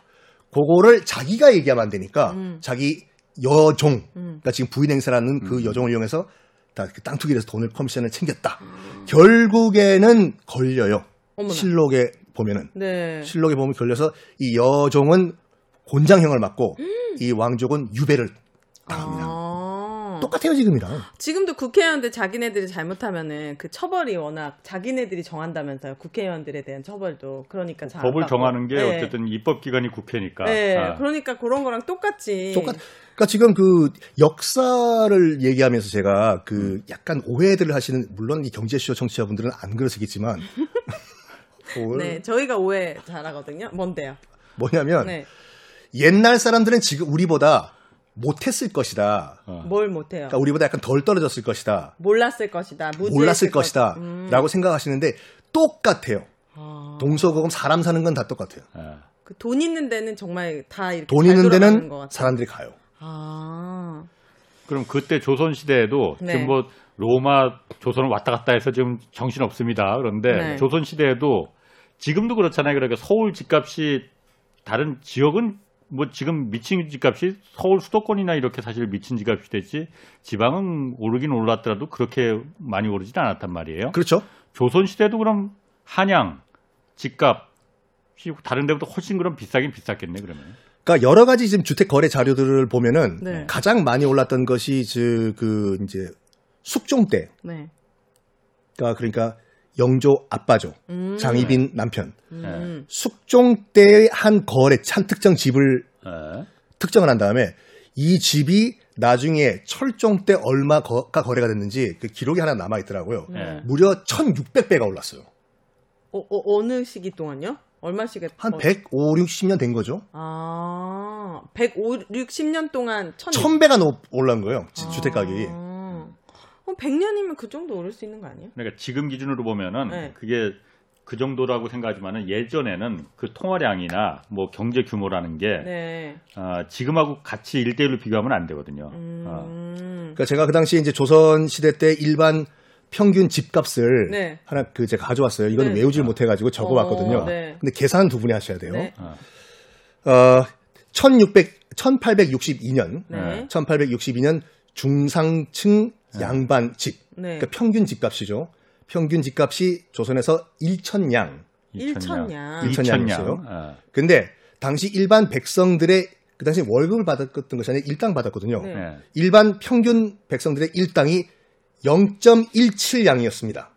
그거를 자기가 얘기하면 안 되니까 음. 자기 여종, 음. 그러니까 지금 부인 행세라는 그 여종을 이용해서 다그 땅 투기를 해서 돈을 커미션을 챙겼다. 음. 결국에는 걸려요. 어머나. 실록에 보면은 네. 실록에 보면 걸려서 이 여종은 곤장형을 맞고 음. 이 왕족은 유배를 당합니다. 아. 똑같아요 지금이랑. 지금도 국회의원들 자기네들이 잘못하면은 그 처벌이 워낙 자기네들이 정한다면서요. 국회의원들에 대한 처벌도 그러니까 잘안 법을. 정하는 게 네. 어쨌든 입법 기관이 국회니까. 네. 아. 그러니까 그런 거랑 똑같이. 똑같. 그러니까 지금 그 역사를 얘기하면서 제가 그 약간 오해들을 하시는 물론 이 경제쇼 청취자분들은 안 그러시겠지만 뭘 [LAUGHS] 네. 저희가 오해 잘하거든요. 뭔데요? 뭐냐면 네. 옛날 사람들은 지금 우리보다 못했을 것이다. 어. 뭘 못해요? 그러니까 우리보다 약간 덜 떨어졌을 것이다. 몰랐을 것이다. 몰랐을 것이다. 것- 음. 라고 생각하시는데 똑같아요. 아. 동서고금 사람 사는 건 다 똑같아요. 아. 그돈 있는 데는 정말 다 이렇게 돈잘 있는 데는 것 같아요. 사람들이 가요. 아. 그럼 그때 조선 시대에도 네. 지금 뭐 로마 조선을 왔다 갔다 해서 지금 정신 없습니다. 그런데 네. 조선 시대에도 지금도 그렇잖아요. 그러니까 서울 집값이 다른 지역은 뭐 지금 미친 집값이 서울 수도권이나 이렇게 사실 미친 집값이 됐지 지방은 오르긴 올랐더라도 그렇게 많이 오르진 않았단 말이에요. 그렇죠? 조선 시대도 그럼 한양 집값이 다른 데보다 훨씬 그럼 비싸긴 비쌌겠네 그러면. 그러니까 여러 가지 지금 주택 거래 자료들을 보면은 네. 가장 많이 올랐던 것이 저, 그 이제 숙종 때, 네. 그러니까, 그러니까 영조 아빠죠, 음. 장희빈 남편. 음. 숙종 때 한 거래, 한 특정 집을 예. 특정을 한 다음에 이 집이 나중에 철종 때 얼마 가 거래가 됐는지 그 기록이 하나 남아 있더라고요. 예. 무려 1,600배가 올랐어요. 어, 어, 느 시기 동안요? 얼마씩 한 어, 105, 60년 된 거죠. 아, 105, 60년 동안 1 1000배가 올란 거예요. 지- 주택 가격이. 아, 어, 100년이면 그 정도 오를 수 있는 거 아니에요? 그러니까 지금 기준으로 보면은 네. 그게 그 정도라고 생각하지만은 예전에는 그 통화량이나 뭐 경제 규모라는 게 네. 아, 지금하고 같이 일대일로 비교하면 안 되거든요. 음. 어. 그러니까 제가 그 당시에 이제 조선 시대 때 일반 평균 집값을 네. 하나 그 제가 가져왔어요. 이거는 네. 외우질 못해가지고 적어왔거든요. 어, 네. 근데 계산 두 분이 하셔야 돼요. 네. 어. 어, 1600, 1862년, 네. 1862년 중상층 양반 집, 네. 그러니까 평균 집값이죠. 평균 집값이 조선에서 1천양. 일천냥. 일천냥이었어요. 어. 근데 당시 일반 백성들의 그 당시 월급을 받았던 것이 아니라 일당 받았거든요. 네. 예. 일반 평균 백성들의 일당이 0.17양이었습니다.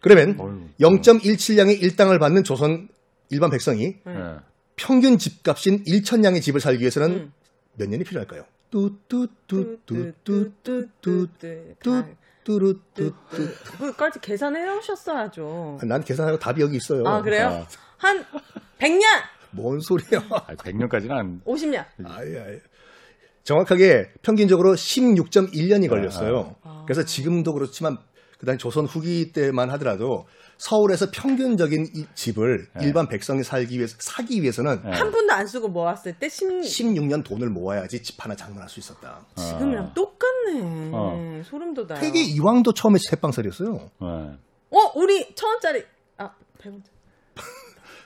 그러면 어휴. 0.17양의 일당을 받는 조선 일반 백성이 네. 예. 평균 집값인 1천양의 집을 살기 위해서는 음. 몇 년이 필요할까요? 뚜뚜뚜뚜뚜뚜뚜 뚜뚜뚜뚜. 뚜루뚜뚜 그까지 계산해 오셨어야죠. 난 계산하고 답이 여기 있어요. 아, 그래요? 어. 한 100년! 뭔 소리야? 아, 100년까지는 안 50년. 아이, 아이. 정확하게 평균적으로 16.1년이 걸렸어요. 아. 그래서 지금도 그렇지만 그다음 조선 후기 때만 하더라도 서울에서 평균적인 이 집을 네. 일반 백성이 살기 위해서 사기 위해서는 네. 한 푼도 안 쓰고 모았을 때 10, 16년 돈을 모아야지 집 하나 장만할 수 있었다. 지금이랑 똑같네. 어. 소름 돋아요. 퇴계 이왕도 처음에 새빵살이었어요. 예. 어, 우리 천 원짜리. 아, 100원.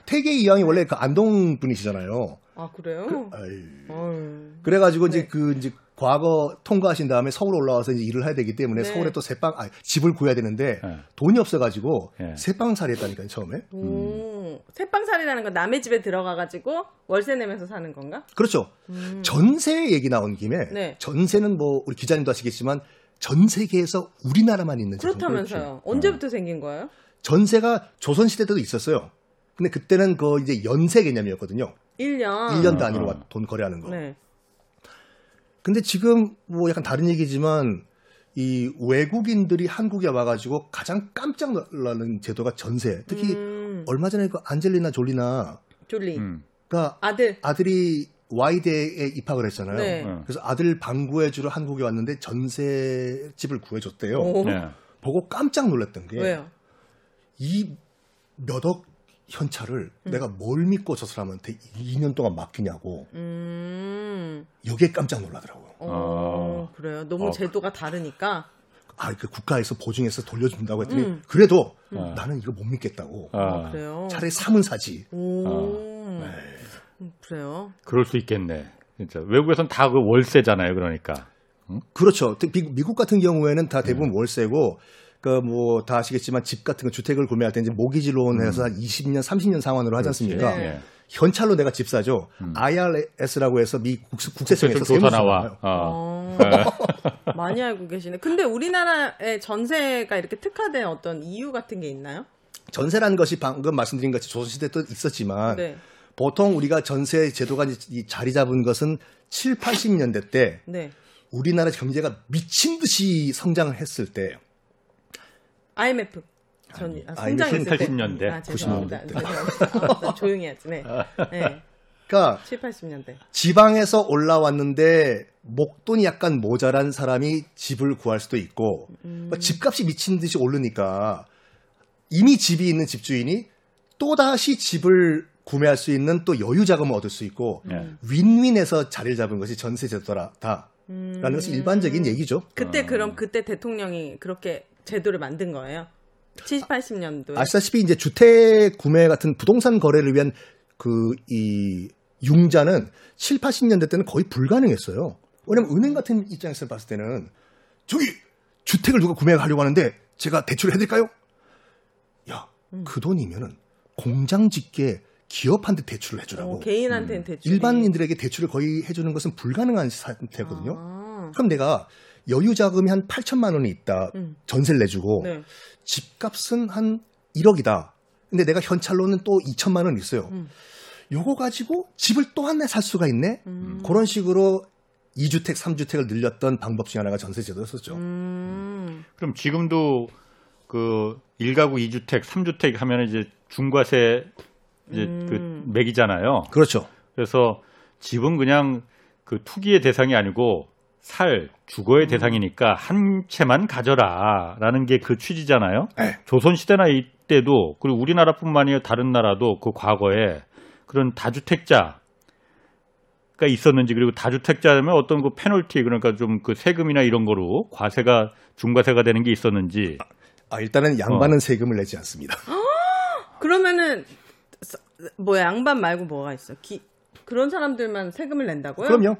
퇴계 이왕이 원래 그 안동 분이시잖아요. 아, 그래요? 아이. 어휴. 그래가지고 이제 네. 그 이제 과거 통과하신 다음에 서울 올라와서 이제 일을 해야 되기 때문에 네. 서울에 또 새빵 아, 집을 구해야 되는데 네. 돈이 없어가지고 네. 새빵살이 했다니까요 처음에. 오, 새빵살이라는 건 남의 집에 들어가가지고 월세 내면서 사는 건가? 그렇죠. 전세 얘기 나온 김에 음. 네. 전세는 뭐 우리 기자님도 아시겠지만 전 세계에서 우리나라만 있는 제품. 그렇다면서요. 언제부터 생긴 거예요? 전세가 조선 시대 때도 있었어요. 근데 그때는 그 이제 연세 개념이었거든요. 1년. 1년 단위로 어. 돈 거래하는 거. 네. 근데 지금 뭐 약간 다른 얘기지만 이 외국인들이 한국에 와가지고 가장 깜짝 놀라는 제도가 전세. 특히 음, 얼마 전에 그 안젤리나 졸리나가 졸리. 음. 아들. 아들이 와이대에 입학을 했잖아요. 네. 어. 그래서 아들 방구해주러 한국에 왔는데 전세 집을 구해줬대요. 오. 네. 보고 깜짝 놀랐던 게? 이 몇억 현찰을 음. 내가 뭘 믿고 저 사람한테 2년 동안 맡기냐고 음. 여기에 깜짝 놀라더라고요. 어, 그래요. 너무 어. 제도가 다르니까. 아, 그 국가에서 보증해서 돌려준다고 했더니 음. 그래도 음. 나는 이거 못 믿겠다고. 아, 그래요. 차라리 사면 사지. 오. 네. 음, 그래요. 그럴 수 있겠네. 진짜 외국에선 다 그 월세잖아요. 그러니까. 그렇죠. 특- 미- 미국 같은 경우에는 다 네. 대부분 월세고 그뭐 다 아시겠지만 집 같은 거 주택을 구매할 때 이제 모기지 론 해서 한 20년, 30년 상환으로 하지 않습니까? 네. 예. 현찰로 내가 집 사죠. 음. IRS라고 해서 미 국, 국세 청에서 조사 나와. 어. 어, [LAUGHS] 많이 알고 계시네. 근데 우리나라의 전세가 이렇게 특화된 어떤 이유 같은 게 있나요? 전세라는 것이 방금 말씀드린 것이 조선시대 때 있었지만 네. 보통 우리가 전세 제도가 자리 잡은 것은 7, 80년대 때 네. 우리나라 경제가 미친 듯이 성장을 했을 때 IMF. 전 아, 성장했을 때. 80년대, 아, 죄송합니다. 90년대. 죄송합니다. 아, 나 [LAUGHS] 조용히 해야지. 네. 네. 그러니까 7, 80년대. 지방에서 올라왔는데 목돈이 약간 모자란 사람이 집을 구할 수도 있고 음. 뭐 집값이 미친 듯이 오르니까 이미 집이 있는 집주인이 또다시 집을 구매할 수 있는 또 여유 자금을 얻을 수 있고 예. 윈윈해서 자리를 잡은 것이 전세 제도다. 음. 라는 것이 일반적인 얘기죠. 그때 어. 그럼 그때 대통령이 그렇게 제도를 만든 거예요? 70, 80년도에. 아시다시피 이제 주택 구매 같은 부동산 거래를 위한 그 이 융자는 7, 80년대 때는 거의 불가능했어요. 왜냐면 은행 같은 입장에서 봤을 때는 저기 주택을 누가 구매하려고 하는데 제가 대출을 해드릴까요? 야, 그 돈이면은 공장 짓게 기업한테 대출을 해주라고. 어, 개인한테는 대출. 일반인들에게 대출을 거의 해주는 것은 불가능한 상태거든요. 아. 그럼 내가 여유 자금이 한 8천만 원이 있다. 음. 전세를 내주고 네. 집값은 한 1억이다. 근데 내가 현찰로는 또 2천만 원 있어요. 음. 요거 가지고 집을 또 한 대 살 수가 있네. 음. 그런 식으로 2주택, 3주택을 늘렸던 방법 중에 하나가 전세 제도였었죠. 음. 그럼 지금도 그 1가구 2주택, 3주택 하면 이제 중과세 이제 음. 그 매기잖아요. 그렇죠. 그래서 집은 그냥 그 투기의 대상이 아니고 살, 주거의 음. 대상이니까 한 채만 가져라라는 게 그 취지잖아요. 네. 조선 시대나 이때도 그리고 우리나라뿐만 아니라 다른 나라도 그 과거에 그런 다주택자 가 있었는지 그리고 다주택자면 어떤 그 페널티 그러니까 좀 그 세금이나 이런 거로 과세가 중과세가 되는 게 있었는지 아, 일단은 양반은 어. 세금을 내지 않습니다. [GASPS] 그러면은 서- 뭐야 양반 말고 뭐가 있어? 기, 그런 사람들만 세금을 낸다고요? 그럼요.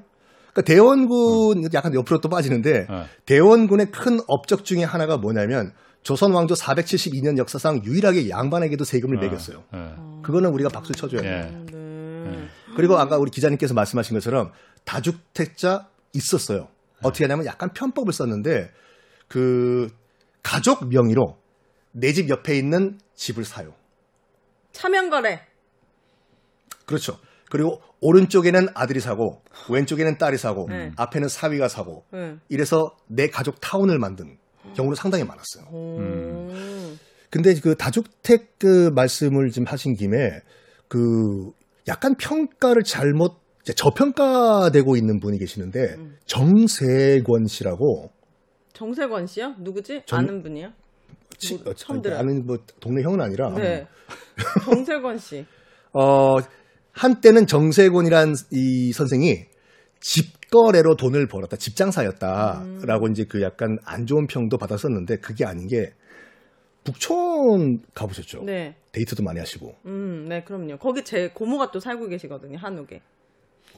그러니까 대원군 약간 옆으로 또 빠지는데 어. 대원군의 큰 업적 중에 하나가 뭐냐면 조선 왕조 472년 역사상 유일하게 양반에게도 세금을 매겼어요. 예. 그거는 우리가 박수 쳐줘야 돼요. 예. 네. 그리고 아까 우리 기자님께서 말씀하신 것처럼 다주택자 있었어요. 어떻게 하냐면 약간 편법을 썼는데 그 가족 명의로 내 집 옆에 있는 집을 사요. 차명거래. 그렇죠. 그리고 오른쪽에는 아들이 사고 왼쪽에는 딸이 사고 네. 앞에는 사위가 사고 네. 이래서 내 가족 타운을 만든 경우도 상당히 많았어요. 오. 근데 그 다주택 그 말씀을 좀 하신 김에 그 약간 평가를 잘못 저평가되고 있는 분이 계시는데 음. 정세권 씨라고 정세권 씨요? 누구지? 정- 아는 분이요? 치- 뭐, 어, 처음 들어요. 아는 뭐 동네 형은 아니라 네. 정세권 씨. [LAUGHS] 어 한때는 정세곤이란 이 선생이 집거래로 돈을 벌었다, 집장사였다라고 음. 이제 그 약간 안 좋은 평도 받았었는데 그게 아닌 게 북촌 가보셨죠? 네. 데이트도 많이 하시고. 음, 네, 그럼요. 거기 제 고모가 또 살고 계시거든요, 한옥에.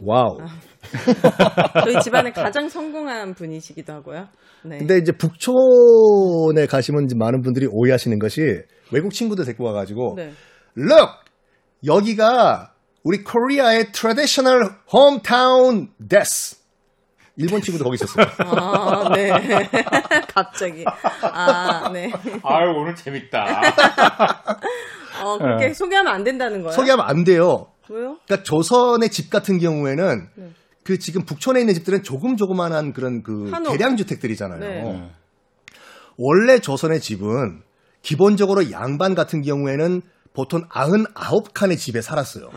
Wow. [LAUGHS] 저희 집안에 가장 성공한 분이시기도 하고요. 네. 근데 이제 북촌에 가시면 이제 많은 분들이 오해하시는 것이 외국 친구들 데리고 와가지고 네. Look! 여기가 우리 Korea의 traditional hometown です. 일본 친구도 거기 있었어요. [LAUGHS] 아, 네. [LAUGHS] 갑자기. 아, 네. 아유 오늘 재밌다. [LAUGHS] 어, 그렇게 소개하면 안 된다는 거예요? 소개하면 안 돼요. 왜요? 그러니까 조선의 집 같은 경우에는 네. 그 지금 북촌에 있는 집들은 조금 조그만한 그런 그 한옥. 대량 주택들이잖아요. 네. 원래 조선의 집은 기본적으로 양반 같은 경우에는 보통 99칸의 집에 살았어요.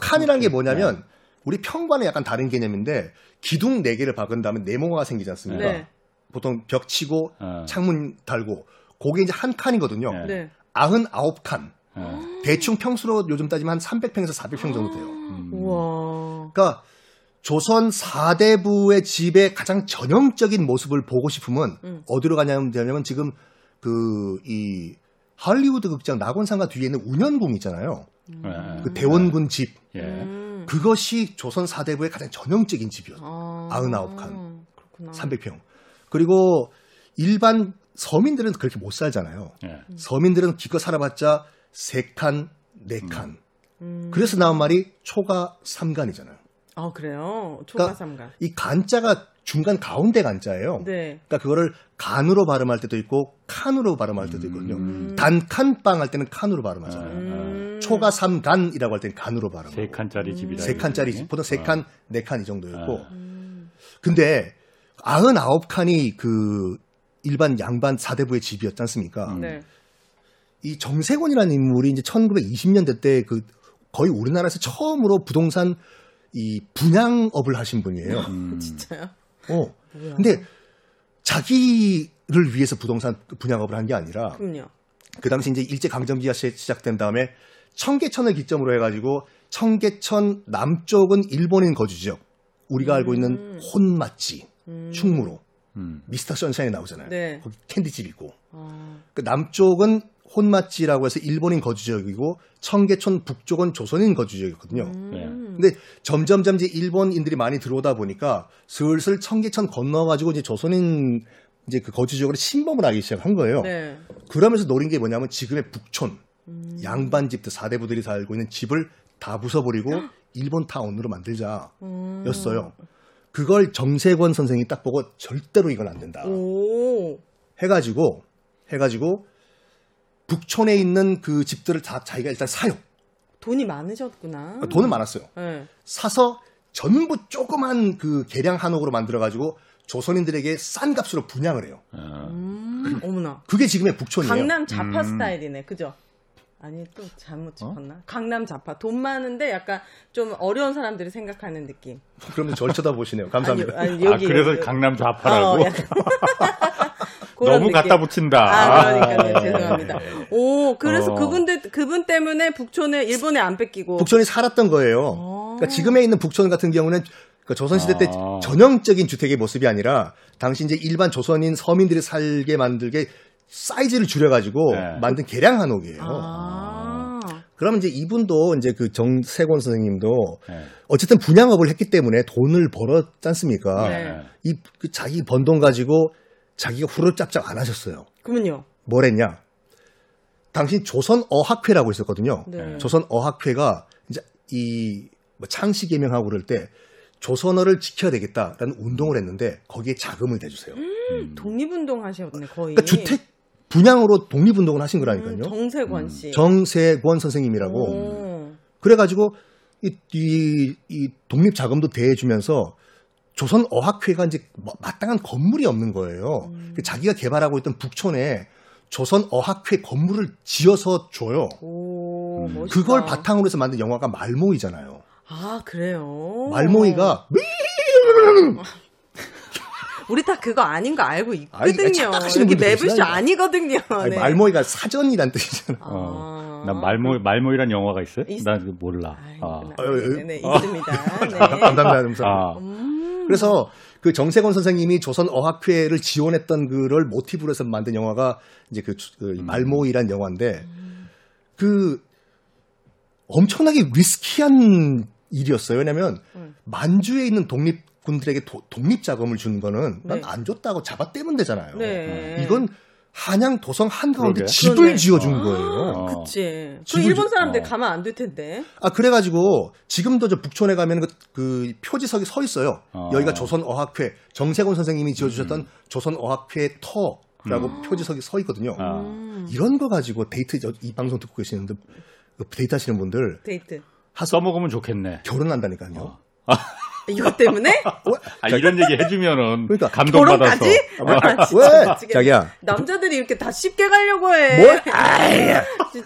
칸이란 게 뭐냐면 우리 평관에 약간 다른 개념인데 기둥 4개를 박은 다음에 네모가 생기지 않습니까? 네. 보통 벽 치고 어. 창문 달고 그게 이제 한 칸이거든요. 네. 네. 99칸. 어. 대충 평수로 요즘 따지면 한 300평에서 400평 정도 돼요. 음. 우와. 그러니까 조선 4대부의 집의 가장 전형적인 모습을 보고 싶으면 음. 어디로 가냐면 지금 그 이 할리우드 극장 낙원상가 뒤에 있는 운현궁 있잖아요. 예. 그 대원군 집. 예. 음. 그것이 조선 4대부의 가장 전형적인 집이었어요. 아, 99칸. 그렇구나. 300평. 그리고 일반 서민들은 그렇게 못 살잖아요. 예. 서민들은 기껏 살아봤자 3칸, 4칸. 음. 그래서 나온 말이 초가 3간이잖아요. 아, 그래요? 그러니까 초가삼가. 이 간자가 중간 가운데 간자예요. 네. 그러니까 그거를 간으로 발음할 때도 있고 칸으로 발음할 때도 있거든요. 음. 단칸빵 할 때는 칸으로 발음하잖아요. 음. 초가 3간이라고 할 때는 간으로 발음하고. 세 칸짜리 집이다. 세 칸짜리? 보통 세 칸, 네 칸 이 정도였고. 아. 음. 근데 99칸이 그 일반 양반 사대부의 집이었지 않습니까? 네. 이 정세곤이라는 인물이 이제 1920년대 때 그 거의 우리나라에서 처음으로 부동산 이 분양업을 하신 분이에요. 음. 진짜요? 어. 뭐야? 근데 자기를 위해서 부동산 분양업을 한 게 아니라 그럼요. 그 당시 이제 일제 강점기가 시- 시작된 다음에 청계천을 기점으로 해가지고 청계천 남쪽은 일본인 거주 지역 우리가 알고 있는 혼맛지 음. 충무로 음. 미스터 선샤인 나오잖아요. 네. 거기 캔디집 있고 아, 그 남쪽은 혼맛지라고 해서 일본인 거주 지역이고 청계천 북쪽은 조선인 거주 지역이거든요. 음. 근데 점점점 이제 일본인들이 많이 들어오다 보니까 슬슬 청계천 건너가지고 이제 조선인 이제 그 거주 지역으로 침범을 하기 시작한 거예요. 네. 그러면서 노린 게 뭐냐면 지금의 북촌, 음. 양반 집들 사대부들이 살고 있는 집을 다 부숴버리고 일본 타운으로 만들자 음. 였어요. 그걸 정세권 선생이 딱 보고 절대로 이건 안 된다. 오. 해가지고 해가지고 북촌에 있는 그 집들을 다 자기가 일단 사요. 돈이 많으셨구나. 돈은 많았어요. 네. 사서 전부 조그만 그 계량 한옥으로 만들어가지고 조선인들에게 싼 값으로 분양을 해요. 어, 음, 어머나. 그게 지금의 북촌이에요. 강남 자파 음. 스타일이네, 그죠? 아니 또 잘못 짚었나? 강남 자파 돈 많은데 약간 좀 어려운 사람들이 생각하는 느낌. 그러면 절 쳐다보시네요. 감사합니다. 아니, 아니, 아, 여기 그래서 여기. 강남 좌파라고 어, [LAUGHS] 너무 느낌. 갖다 붙인다. 아, 그러니까요. 아, 죄송합니다. 오, 그래서 어. 그분들 그분 때문에 북촌을 일본에 안 뺏기고. 북촌이 살았던 거예요. 어. 그러니까 지금에 있는 북촌 같은 경우는 그 조선시대 때 아. 전형적인 주택의 모습이 아니라 당시 이제 일반 조선인 서민들이 살게 만들게 사이즈를 줄여가지고 네. 만든 계량 한옥이에요. 아. 그러면 이제 이분도 이제 그 정세권 선생님도 네. 어쨌든 분양업을 했기 때문에 돈을 벌었지 않습니까? 네. 이 그 자기 번 돈 가지고 자기가 후루짭짭 안 하셨어요. 그러면요. 뭘 했냐? 당시 조선 어학회라고 있었거든요. 네. 조선 어학회가 이제 이뭐 창씨 개명하고 그럴 때 조선어를 지켜야 되겠다라는 운동을 했는데 거기에 자금을 대주세요. 음. 독립운동 하셨네 거의. 그러니까 주택 분양으로 독립운동을 하신 음, 거라니까요. 정세권 씨. 정세권 선생님이라고. 오. 그래가지고 이, 이, 이 독립 자금도 대해주면서 조선 어학회가 이제 마- 마땅한 건물이 없는 거예요. 음. 그 자기가 개발하고 있던 북촌에 조선 어학회 건물을 지어서 줘요. 오, 음. 그걸 바탕으로 해서 만든 영화가 말모이잖아요. 아, 그래요? 말모이가 [LAUGHS] 우리 다 그거 아닌 거 알고 있거든요. 매블쇼 계시다니까. 아니거든요. 아니, 네. 말모이가 사전이란 뜻이잖아. 어. 아. 난 말모 말모이란 영화가 있어요? 있- 난 몰라. 아. 나- 어, 어, 네, 네, 있습니다. [LAUGHS] 네. 감사합니다. 감사합니다. 아. 음. 그래서 그 정세권 선생님이 조선 어학회를 지원했던 그를 모티브로 해서 만든 영화가 이제 그, 주- 그 말모이란 영화인데 그 엄청나게 리스키한 일이었어요. 왜냐면 음. 만주에 있는 독립 군들에게 도- 독립 자금을 주는 거는 난 네. 안 줬다고 잡아떼면 되잖아요. 네. 이건 한양 도성 한가운데 그러게. 집을 그러네. 지어준 아. 거예요. 어. 그치. 그 일본 지- 사람들 어. 가면 안될 텐데. 아 그래가지고 지금도 저 북촌에 가면 그, 그 표지석이 서 있어요. 어. 여기가 조선 어학회 정세권 선생님이 지어주셨던 조선 어학회 터 라고 표지석이 서 있거든요. 아. 음. 이런 거 가지고 데이트 저- 이 방송 듣고 계시는데 그 데이트 하시는 분들 데이트. 써먹으면 좋겠네. 결혼한다니까요. 어. 이것 때문에? 아, 이런 얘기 해주면은 그러니까 감동받아서. 결혼까지? 어. 아, 진짜 왜? 자기야. 남자들이 이렇게 다 쉽게 가려고 해. 뭘? [LAUGHS]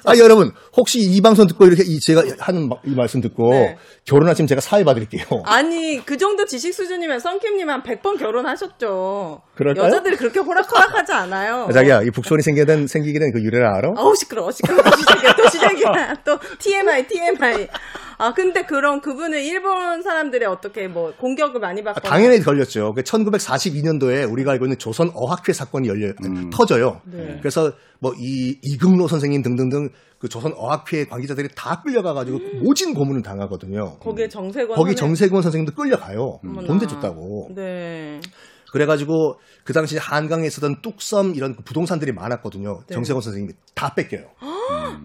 아 여러분 혹시 이 방송 듣고 이렇게 이 제가 하는 마- 이 말씀 듣고 네. 결혼하시면 제가 사회 봐드릴게요. 아니 그 정도 지식 수준이면 썬킴님 한 100번 결혼하셨죠. 그럴까요? 여자들이 그렇게 호락호락하지 않아요. 아, 자기야 이 북촌이 생기게 된 생기게 된 그 유래를 알아? 어우 시끄러워 시끄러워 또 시작이야 또 시작이야 또 TMI TMI 아 근데 그럼 그분은 일본 사람들의 어떻게 뭐 공격을 많이 아, 받거나 당연히 걸렸죠. 1942년도에 우리가 알고 있는 조선 어학회 사건이 열려 음. 터져요. 네. 그래서 뭐 이 이금로 선생님 등등등 그 조선 어학회 관계자들이 다 끌려가 가지고 모진 고문을 당하거든요. 거기에 정세권 거기 선생- 정세권 선생님도 끌려가요. 어머나. 돈 대 줬다고. 네 그래가지고 그 당시 한강에 있었던 뚝섬 이런 그 부동산들이 많았거든요. 네. 정세권 선생님이 다 뺏겨요.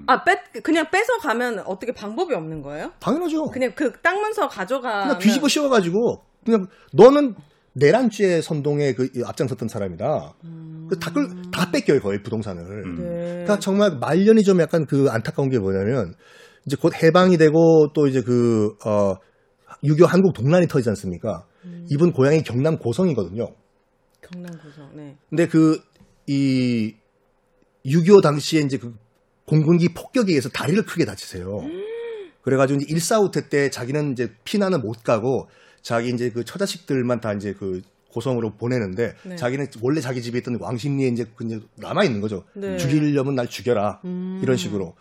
아, 뺏, 그냥 뺏어 가면 어떻게 방법이 없는 거예요? 당연하죠. 그냥 그 땅 문서 가져가. 그냥 뒤집어 씌워가지고 그냥 너는 내란죄 선동에 그 앞장섰던 사람이다. 그 다, 끌, 다 뺏겨요 거의 부동산을. 음. 네. 그러니까 정말 말년이 좀 약간 그 안타까운 게 뭐냐면 이제 곧 해방이 되고 또 이제 그 어, 6.25 한국 동란이 터지지 않습니까? 음. 이분 고향이 경남 고성이거든요. 경남 고성. 네. 근데 그 이 6.25 당시에 이제 그 공군기 폭격에 의해서 다리를 크게 다치세요. 그래가지고 이제 일사후퇴 때 자기는 이제 피난을 못 가고 자기 이제 그 처자식들만 다 이제 그 고성으로 보내는데 네. 자기는 원래 자기 집에 있던 왕십리에 이제 그 남아 있는 거죠. 네. 죽이려면 날 죽여라 음. 이런 식으로.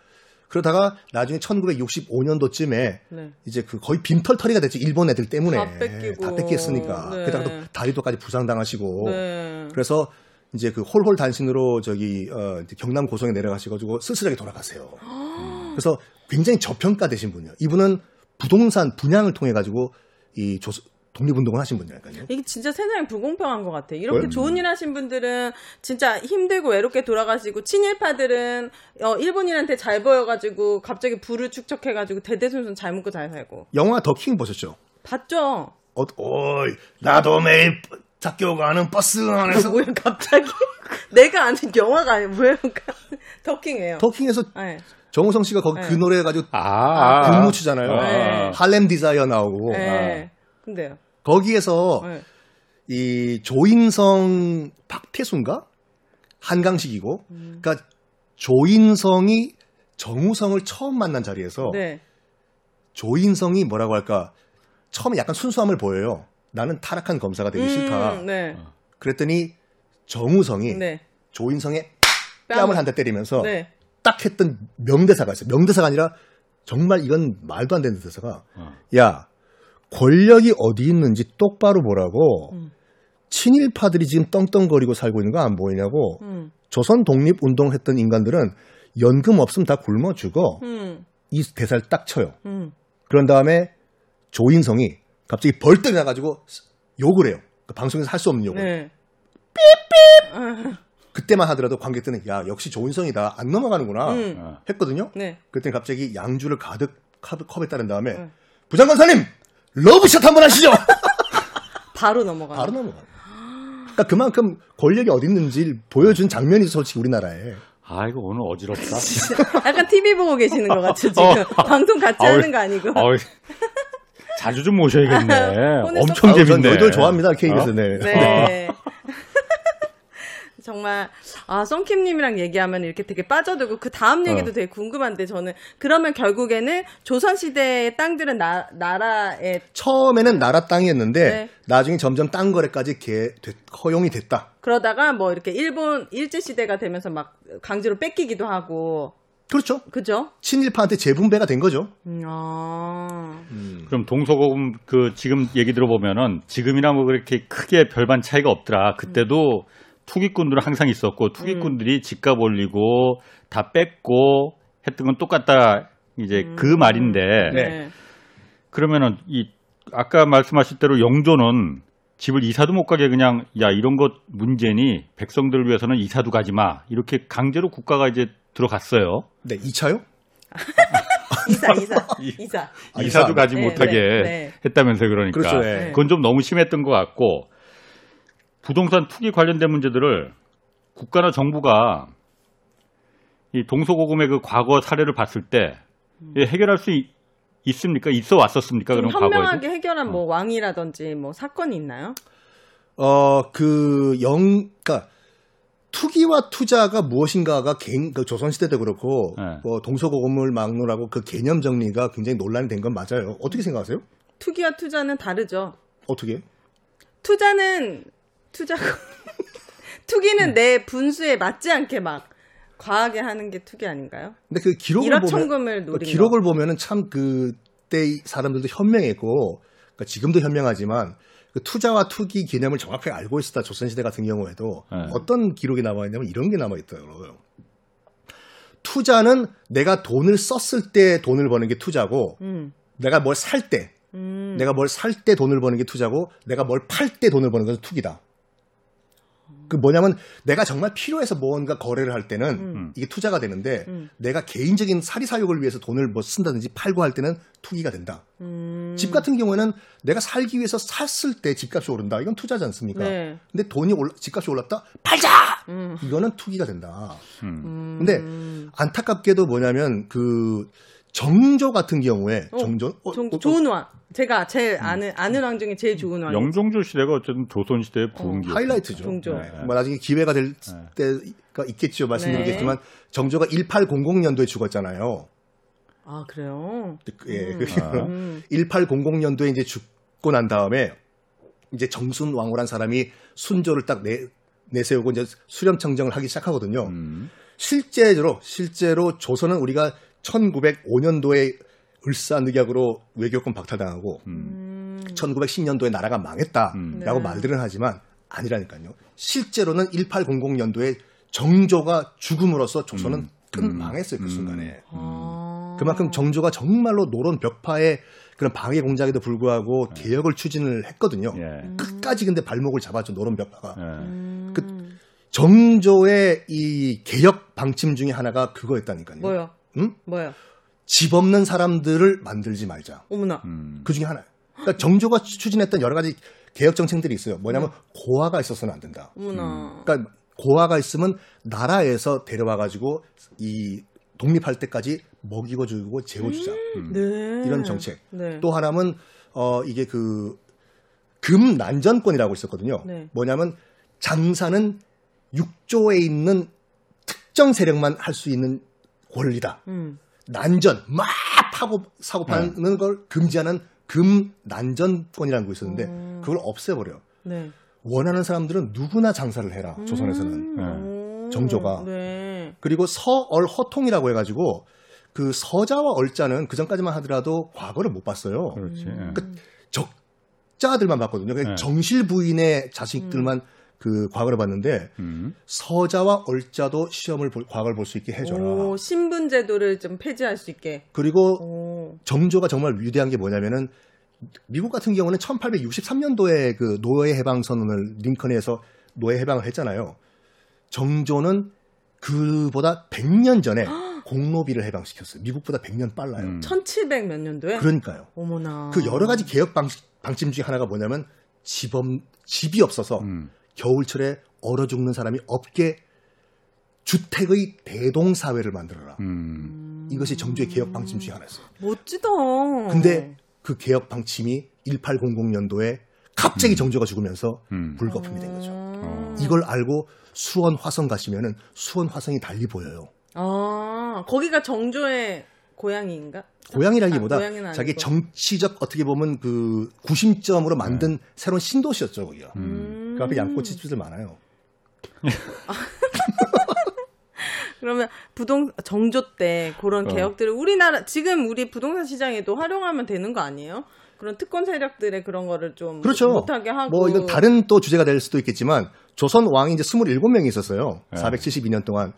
그러다가 나중에 1965년도쯤에 네. 이제 그 거의 빈털터리가 됐죠. 일본 애들 때문에 다 뺏기고. 다 뺏겼으니까. 네. 게다가 또 다리도까지 부상당하시고. 네. 그래서 이제 그 홀홀 단신으로 저기 어 경남 고성에 내려가셔가지고 쓸쓸하게 돌아가세요. [GASPS] 그래서 굉장히 저평가되신 분이에요. 이분은 부동산 분양을 통해 가지고 이 조, 독립운동을 하신 분이라니까요. 이게 진짜 세상이 불공평한 것 같아. 이렇게 왜? 좋은 일 하신 분들은 진짜 힘들고 외롭게 돌아가시고 친일파들은 어, 일본인한테 잘 보여가지고 갑자기 부를 축적해가지고 대대손손 잘 먹고 잘 살고 영화 더킹 보셨죠? 봤죠? 어, 어이, 나도 매일 학교 가는 버스 안에서 [LAUGHS] 뭐야 갑자기 [LAUGHS] 내가 아는 영화가 아니야 뭐야 [LAUGHS] 더킹이에요. 더킹에서 네. 정우성 씨가 거기 네. 그 노래 가지고 아, 군무 추잖아요. 네. Harlem Desire 나오고 네. 근데요. 거기에서 네. 이 조인성 박태순가 한강식이고 음. 그러니까 조인성이 정우성을 처음 만난 자리에서 네. 조인성이 뭐라고 할까 처음에 약간 순수함을 보여요. 나는 타락한 검사가 되기 싫다. 음, 네. 그랬더니 정우성이 네. 조인성의 뺨을 한 대 때리면서 네. 딱 했던 명대사가 있어요. 명대사가 아니라 정말 이건 말도 안 되는 대사가 어. 야 권력이 어디 있는지 똑바로 보라고 음. 친일파들이 지금 떵떵거리고 살고 있는 거 안 보이냐고 음. 조선 독립 운동 했던 인간들은 연금 없으면 다 굶어 죽어 음. 이 대사를 딱 쳐요. 음. 그런 다음에 조인성이 갑자기 벌떡 나가지고 욕을 해요. 그 방송에서 할 수 없는 욕을. 네. 그때만 하더라도 관객들은 야 역시 조인성이다 안 넘어가는구나 음. 어. 했거든요. 네. 그랬더니 갑자기 양주를 가득 컵- 컵에 따른 다음에 응. 부장관사님 러브샷 한번 하시죠. [LAUGHS] 바로 넘어가. 바로 넘어가. 그러니까 그만큼 권력이 어디 있는지 보여준 장면이 솔직히 우리나라에 아, 이거 오늘 어지럽다. [LAUGHS] 약간 TV 보고 계시는 것 같죠 지금 [LAUGHS] 어. 방송 같이 아우, 하는 거 아니고. 어이, 자주 좀 모셔야겠네. [LAUGHS] 엄청 전 재밌네. 너희들 좋아합니다 KBS 어? 네. 네. [LAUGHS] [LAUGHS] 정말 아 썬킴님이랑 얘기하면 이렇게 되게 빠져들고 그 다음 얘기도 어. 되게 궁금한데 저는 그러면 결국에는 조선 시대의 땅들은 나, 나라의 처음에는 나라 땅이었는데 네. 나중에 점점 땅 거래까지 개- 됐- 허용이 됐다. 그러다가 뭐 이렇게 일본 일제 시대가 되면서 막 강제로 뺏기기도 하고 그렇죠. 그죠? 친일파한테 재분배가 된 거죠. 음, 아. 그럼 동서고금 그 지금 얘기 들어보면은 지금이나 뭐 그렇게 크게 별반 차이가 없더라. 그때도 투기꾼들은 항상 있었고 투기꾼들이 집값 올리고 다 뺏고 했던 건 똑같다. 이제 그 말인데 네. 그러면은 이 아까 말씀하실 대로 영조는 집을 이사도 못 가게 그냥 야 이런 것 문제니 백성들을 위해서는 이사도 가지 마 이렇게 강제로 국가가 이제 들어갔어요. 네, 2차요? [LAUGHS] 이사 이사 [LAUGHS] 이- 이사. 아, 이사도 이사. 가지 네, 못하게 네, 네. 했다면서요, 그러니까. 그렇죠, 예. 네. 그건 좀 너무 심했던 것 같고, 부동산 투기 관련된 문제들을 국가나 정부가 이 동서고금의 그 과거 사례를 봤을 때 예, 해결할 수 있, 습니까 있어 왔었습니까? 좀 그럼 과거에도? 현명하게 해결한 뭐 왕이라든지 뭐 사건이 있나요? 어, 그 영, 그니까 투기와 투자가 무엇인가가 개인, 그 조선시대도 그렇고, 네. 뭐 동서고금을 막론하고 그 개념 정리가 굉장히 논란이 된 건 맞아요. 어떻게 생각하세요? 투기와 투자는 다르죠. 어떻게? 투자는 투자고 [LAUGHS] 투기는 내 분수에 맞지 않게 막 과하게 하는 게 투기 아닌가요? 근데 그 기록을 보면, 그 노린 기록을 보면은 참 그때 이 사람들도 현명했고, 그러니까 지금도 현명하지만, 그 투자와 투기 개념을 정확하게 알고 있었다. 조선시대 같은 경우에도 네. 어떤 기록이 남아 있냐면 이런 게 남아 있더라고요. 투자는 내가 돈을 썼을 때 돈을 버는 게 투자고, 거. 음. 내가 뭘 살 때, 음. 내가 뭘 살 때 돈을 버는 게 투자고, 내가 뭘 팔 때 돈을 버는 것은 투기다. 그 뭐냐면 내가 정말 필요해서 뭔가 거래를 할 때는 음. 이게 투자가 되는데 음. 내가 개인적인 사리사욕을 위해서 돈을 뭐 쓴다든지 팔고 할 때는 투기가 된다. 음. 집 같은 경우에는 내가 살기 위해서 샀을 때 집값이 오른다. 이건 투자지 않습니까? 네. 근데 돈이 올라, 집값이 올랐다? 팔자! 음. 이거는 투기가 된다. 음. 음. 근데 안타깝게도 뭐냐면 그 정조 같은 경우에 어, 정조 어, 종- 어, 어, 좋은 왕. 제가 제일 아는 아는 왕 중에 제일 좋은 왕. 영종조 시대가 어쨌든 조선 시대의 부흥기. 하이라이트죠. 정조. 네. 뭐 나중에 기회가 될 네. 때가 있겠죠. 네. 말씀드리겠지만 정조가 1800년도에 죽었잖아요. 아 그래요. 예, 음. 그 음. 1800년도에 이제 죽고 난 다음에 이제 정순 왕후란 사람이 순조를 딱 내, 내세우고 이제 수렴청정을 하기 시작하거든요. 음. 실제로 실제로 조선은 우리가 1905년도에 을사늑약으로 외교권 박탈당하고 음. 1910년도에 나라가 망했다라고 음. 네. 말들은 하지만 아니라니까요. 실제로는 1800년도에 정조가 죽음으로써 조선은 음. 끈 음. 망했어요 그 음. 순간에. 아. 그만큼 정조가 정말로 노론 벽파의 그런 방해 공작에도 불구하고 개혁을 추진을 했거든요. 예. 끝까지 근데 발목을 잡았죠 노론 벽파가. 예. 음. 그 정조의 이 개혁 방침 중에 하나가 그거였다니까요. 뭐요? 응? 뭐요? 집 없는 사람들을 만들지 말자. 어머나. 음. 그 중에 하나예요. 그러니까 정조가 추- 추진했던 여러 가지 개혁 정책들이 있어요. 뭐냐면 고아가 있어서는 안 된다. 어머나. 그러니까 고아가 있으면 나라에서 데려와 가지고 이 독립할 때까지 먹이고 주고 재워주자. 네. 이런 정책. 네. 또 하나는 어 이게 그 금난전권이라고 있었거든요. 네. 뭐냐면 장사는 육조에 있는 특정 세력만 할 수 있는 권리다. 음. 난전 막 파고 사고 파는 걸 금지하는 금난전권이라는 거 있었는데 음. 그걸 없애버려. 네. 원하는 사람들은 누구나 장사를 해라. 조선에서는. 음. 정조가. 네. 그리고 서얼 허통이라고 해가지고 그 서자와 얼자는 그 전까지만 하더라도 과거를 못 봤어요. 그렇지. 음. 예. 그 적자들만 봤거든요. 그러니까 네. 정실 부인의 자식들만 그 과거를 봤는데 음. 서자와 얼자도 시험을 볼, 과거를 볼 수 있게 해줘라. 오, 신분 제도를 좀 폐지할 수 있게. 그리고 오. 정조가 정말 위대한 게 뭐냐면은 미국 같은 경우는 1863년도에 그 노예 해방 선언을 링컨에서 노예 해방을 했잖아요. 정조는 그보다 100년 전에 [GASPS] 공노비를 해방시켰어요. 미국보다 100년 빨라요. 음. 1700 몇 년도에? 그러니까요. 어머나. 그 여러 가지 개혁 방, 방침 중에 하나가 뭐냐면 집업, 집이 없어서 음. 겨울철에 얼어 죽는 사람이 없게 주택의 대동 사회를 만들어라. 음. 이것이 정조의 개혁 방침 중에 하나였어요. 멋지다. 근데 그 개혁 방침이 1800년도에 갑자기 정조가 죽으면서 음. 불거품이 된 거죠. 음. 이걸 알고 수원 화성 가시면은 수원 화성이 달리 보여요. 아, 거기가 정조의 고향인가? 고향이라기보다 아, 자기. 정치적 어떻게 보면 그 구심점으로 만든 새로운 신도시였죠, 거기가. 음. 그 앞에 양꼬치 집들 많아요. [LAUGHS] 그러면 부동 정조 때 그런 어. 개혁들을 우리나라 지금 우리 부동산 시장에도 활용하면 되는 거 아니에요? 그런 특권 세력들의 그런 거를 좀 그렇죠. 못하게 하고 뭐 이건 다른 또 주제가 될 수도 있겠지만 조선 왕이 이제 27명이 있었어요. 네. 472년 동안.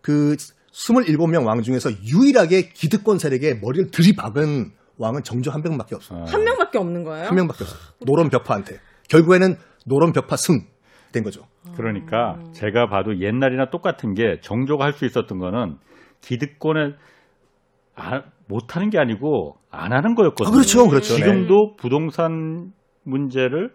그 27명 왕 중에서 유일하게 기득권 세력에 머리를 들이박은 왕은 정조 한 명밖에 없어요. 아. 한 명밖에 없는 거예요? 한 명밖에 없어요. 노론 벽파한테. 결국에는 노론 벽파 승 된 거죠. 그러니까 음. 제가 봐도 옛날이나 똑같은 게 정조가 할 수 있었던 거는 기득권을 아, 못하는 게 아니고 안 하는 거였거든요. 아, 그렇죠, 그렇죠. 네. 지금도 부동산 문제를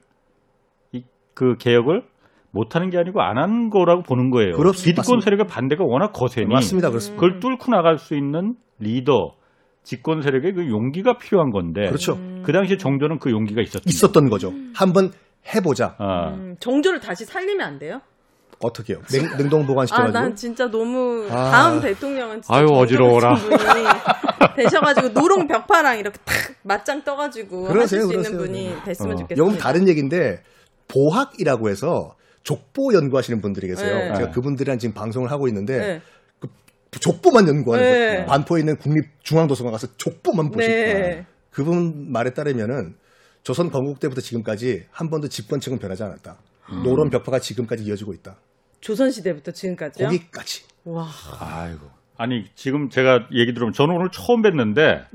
이, 그 개혁을 못하는 게 아니고 안 하는 거라고 보는 거예요. 그렇습니다. 기득권 맞습니다. 세력의 반대가 워낙 거세니 맞습니다. 그렇습니다. 그걸 뚫고 나갈 수 있는 리더, 집권 세력의 그 용기가 필요한 건데 그렇죠. 그 당시에 정조는 그 용기가 있었던 있었던 거죠. 한번 해보자. 아, 음, 정조를 다시 살리면 안 돼요? 어떻게 해요? 냉, 냉동 아, 보관시켜가지고. 난 진짜 너무 아. 다음 대통령은 진짜 아유, 어지러워라. [LAUGHS] 되셔가지고 노롱 벽파랑 이렇게 탁 맞짱 떠가지고 그러세요, 하실 수 있는 그러세요. 분이 됐으면 어. 좋겠습니다. 요건 다른 얘기인데 보학이라고 해서 족보 연구하시는 분들이 계세요. 네. 제가 그분들이랑 지금 방송을 하고 있는데 네. 족보만 연구하는 네. 거예요. 반포에 있는 국립중앙도서관 가서 족보만 보실 네. 거예요. 그분 말에 따르면은 조선 건국 때부터 지금까지 한 번도 집권층은 변하지 않았다. 음. 노론 벽화가 지금까지 이어지고 있다. 조선 시대부터 지금까지요? 거기까지. 와. 아이고. 아니 지금 제가 얘기 들으면 저는 오늘 처음 뵀는데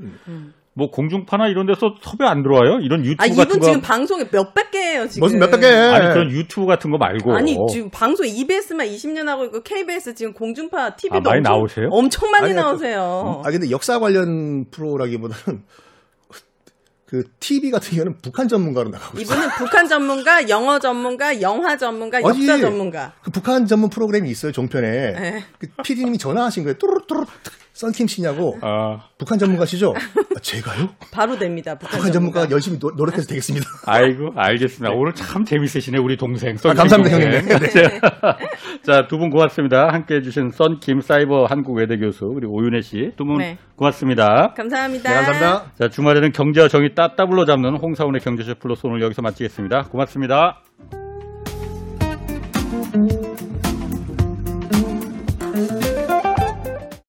뭐 공중파나 이런 데서 섭외 안 들어와요? 이런 유튜브 아 같은 이분 거 지금 방송에 몇백 개예요 지금. 무슨 몇백 개? 아니 그런 유튜브 같은 거 말고 아니 지금 방송 EBS만 20년 하고 있고 KBS 지금 공중파 TV도 아, 많이 엄청, 나오세요? 엄청 많이 아니, 그- 나오세요. 아 근데 역사 관련 프로라기보다는 그 TV 같은 경우는 북한 전문가로 나가고 있어요. 이분은 북한 전문가, 영어 전문가, 영화 전문가, 아니, 역사 전문가. 그 북한 전문 프로그램이 있어요 종편에. 네. 그 PD님이 전화하신 거예요. 뚜루뚜루 썬킴 씨냐고. 아, 북한 전문가시죠? 아, 제가요? 바로 됩니다. 북한, 북한 전문가 전문가. 열심히 노, 노력해서 되겠습니다. 아이고 알겠습니다. 오늘 참 재밌으시네 우리 동생. 아, 감사합니다, 동생. 형님. 네. [LAUGHS] 자 두 분 고맙습니다. 함께해 주신 썬킴 사이버 한국 외대 교수 그리고 오윤혜 씨 두분 네. 고맙습니다. 감사합니다. 네, 감사합니다. 자 주말에는 경제와 정의 따따블로 잡는 홍사훈의 경제쇼 플러스 오늘 여기서 마치겠습니다. 고맙습니다.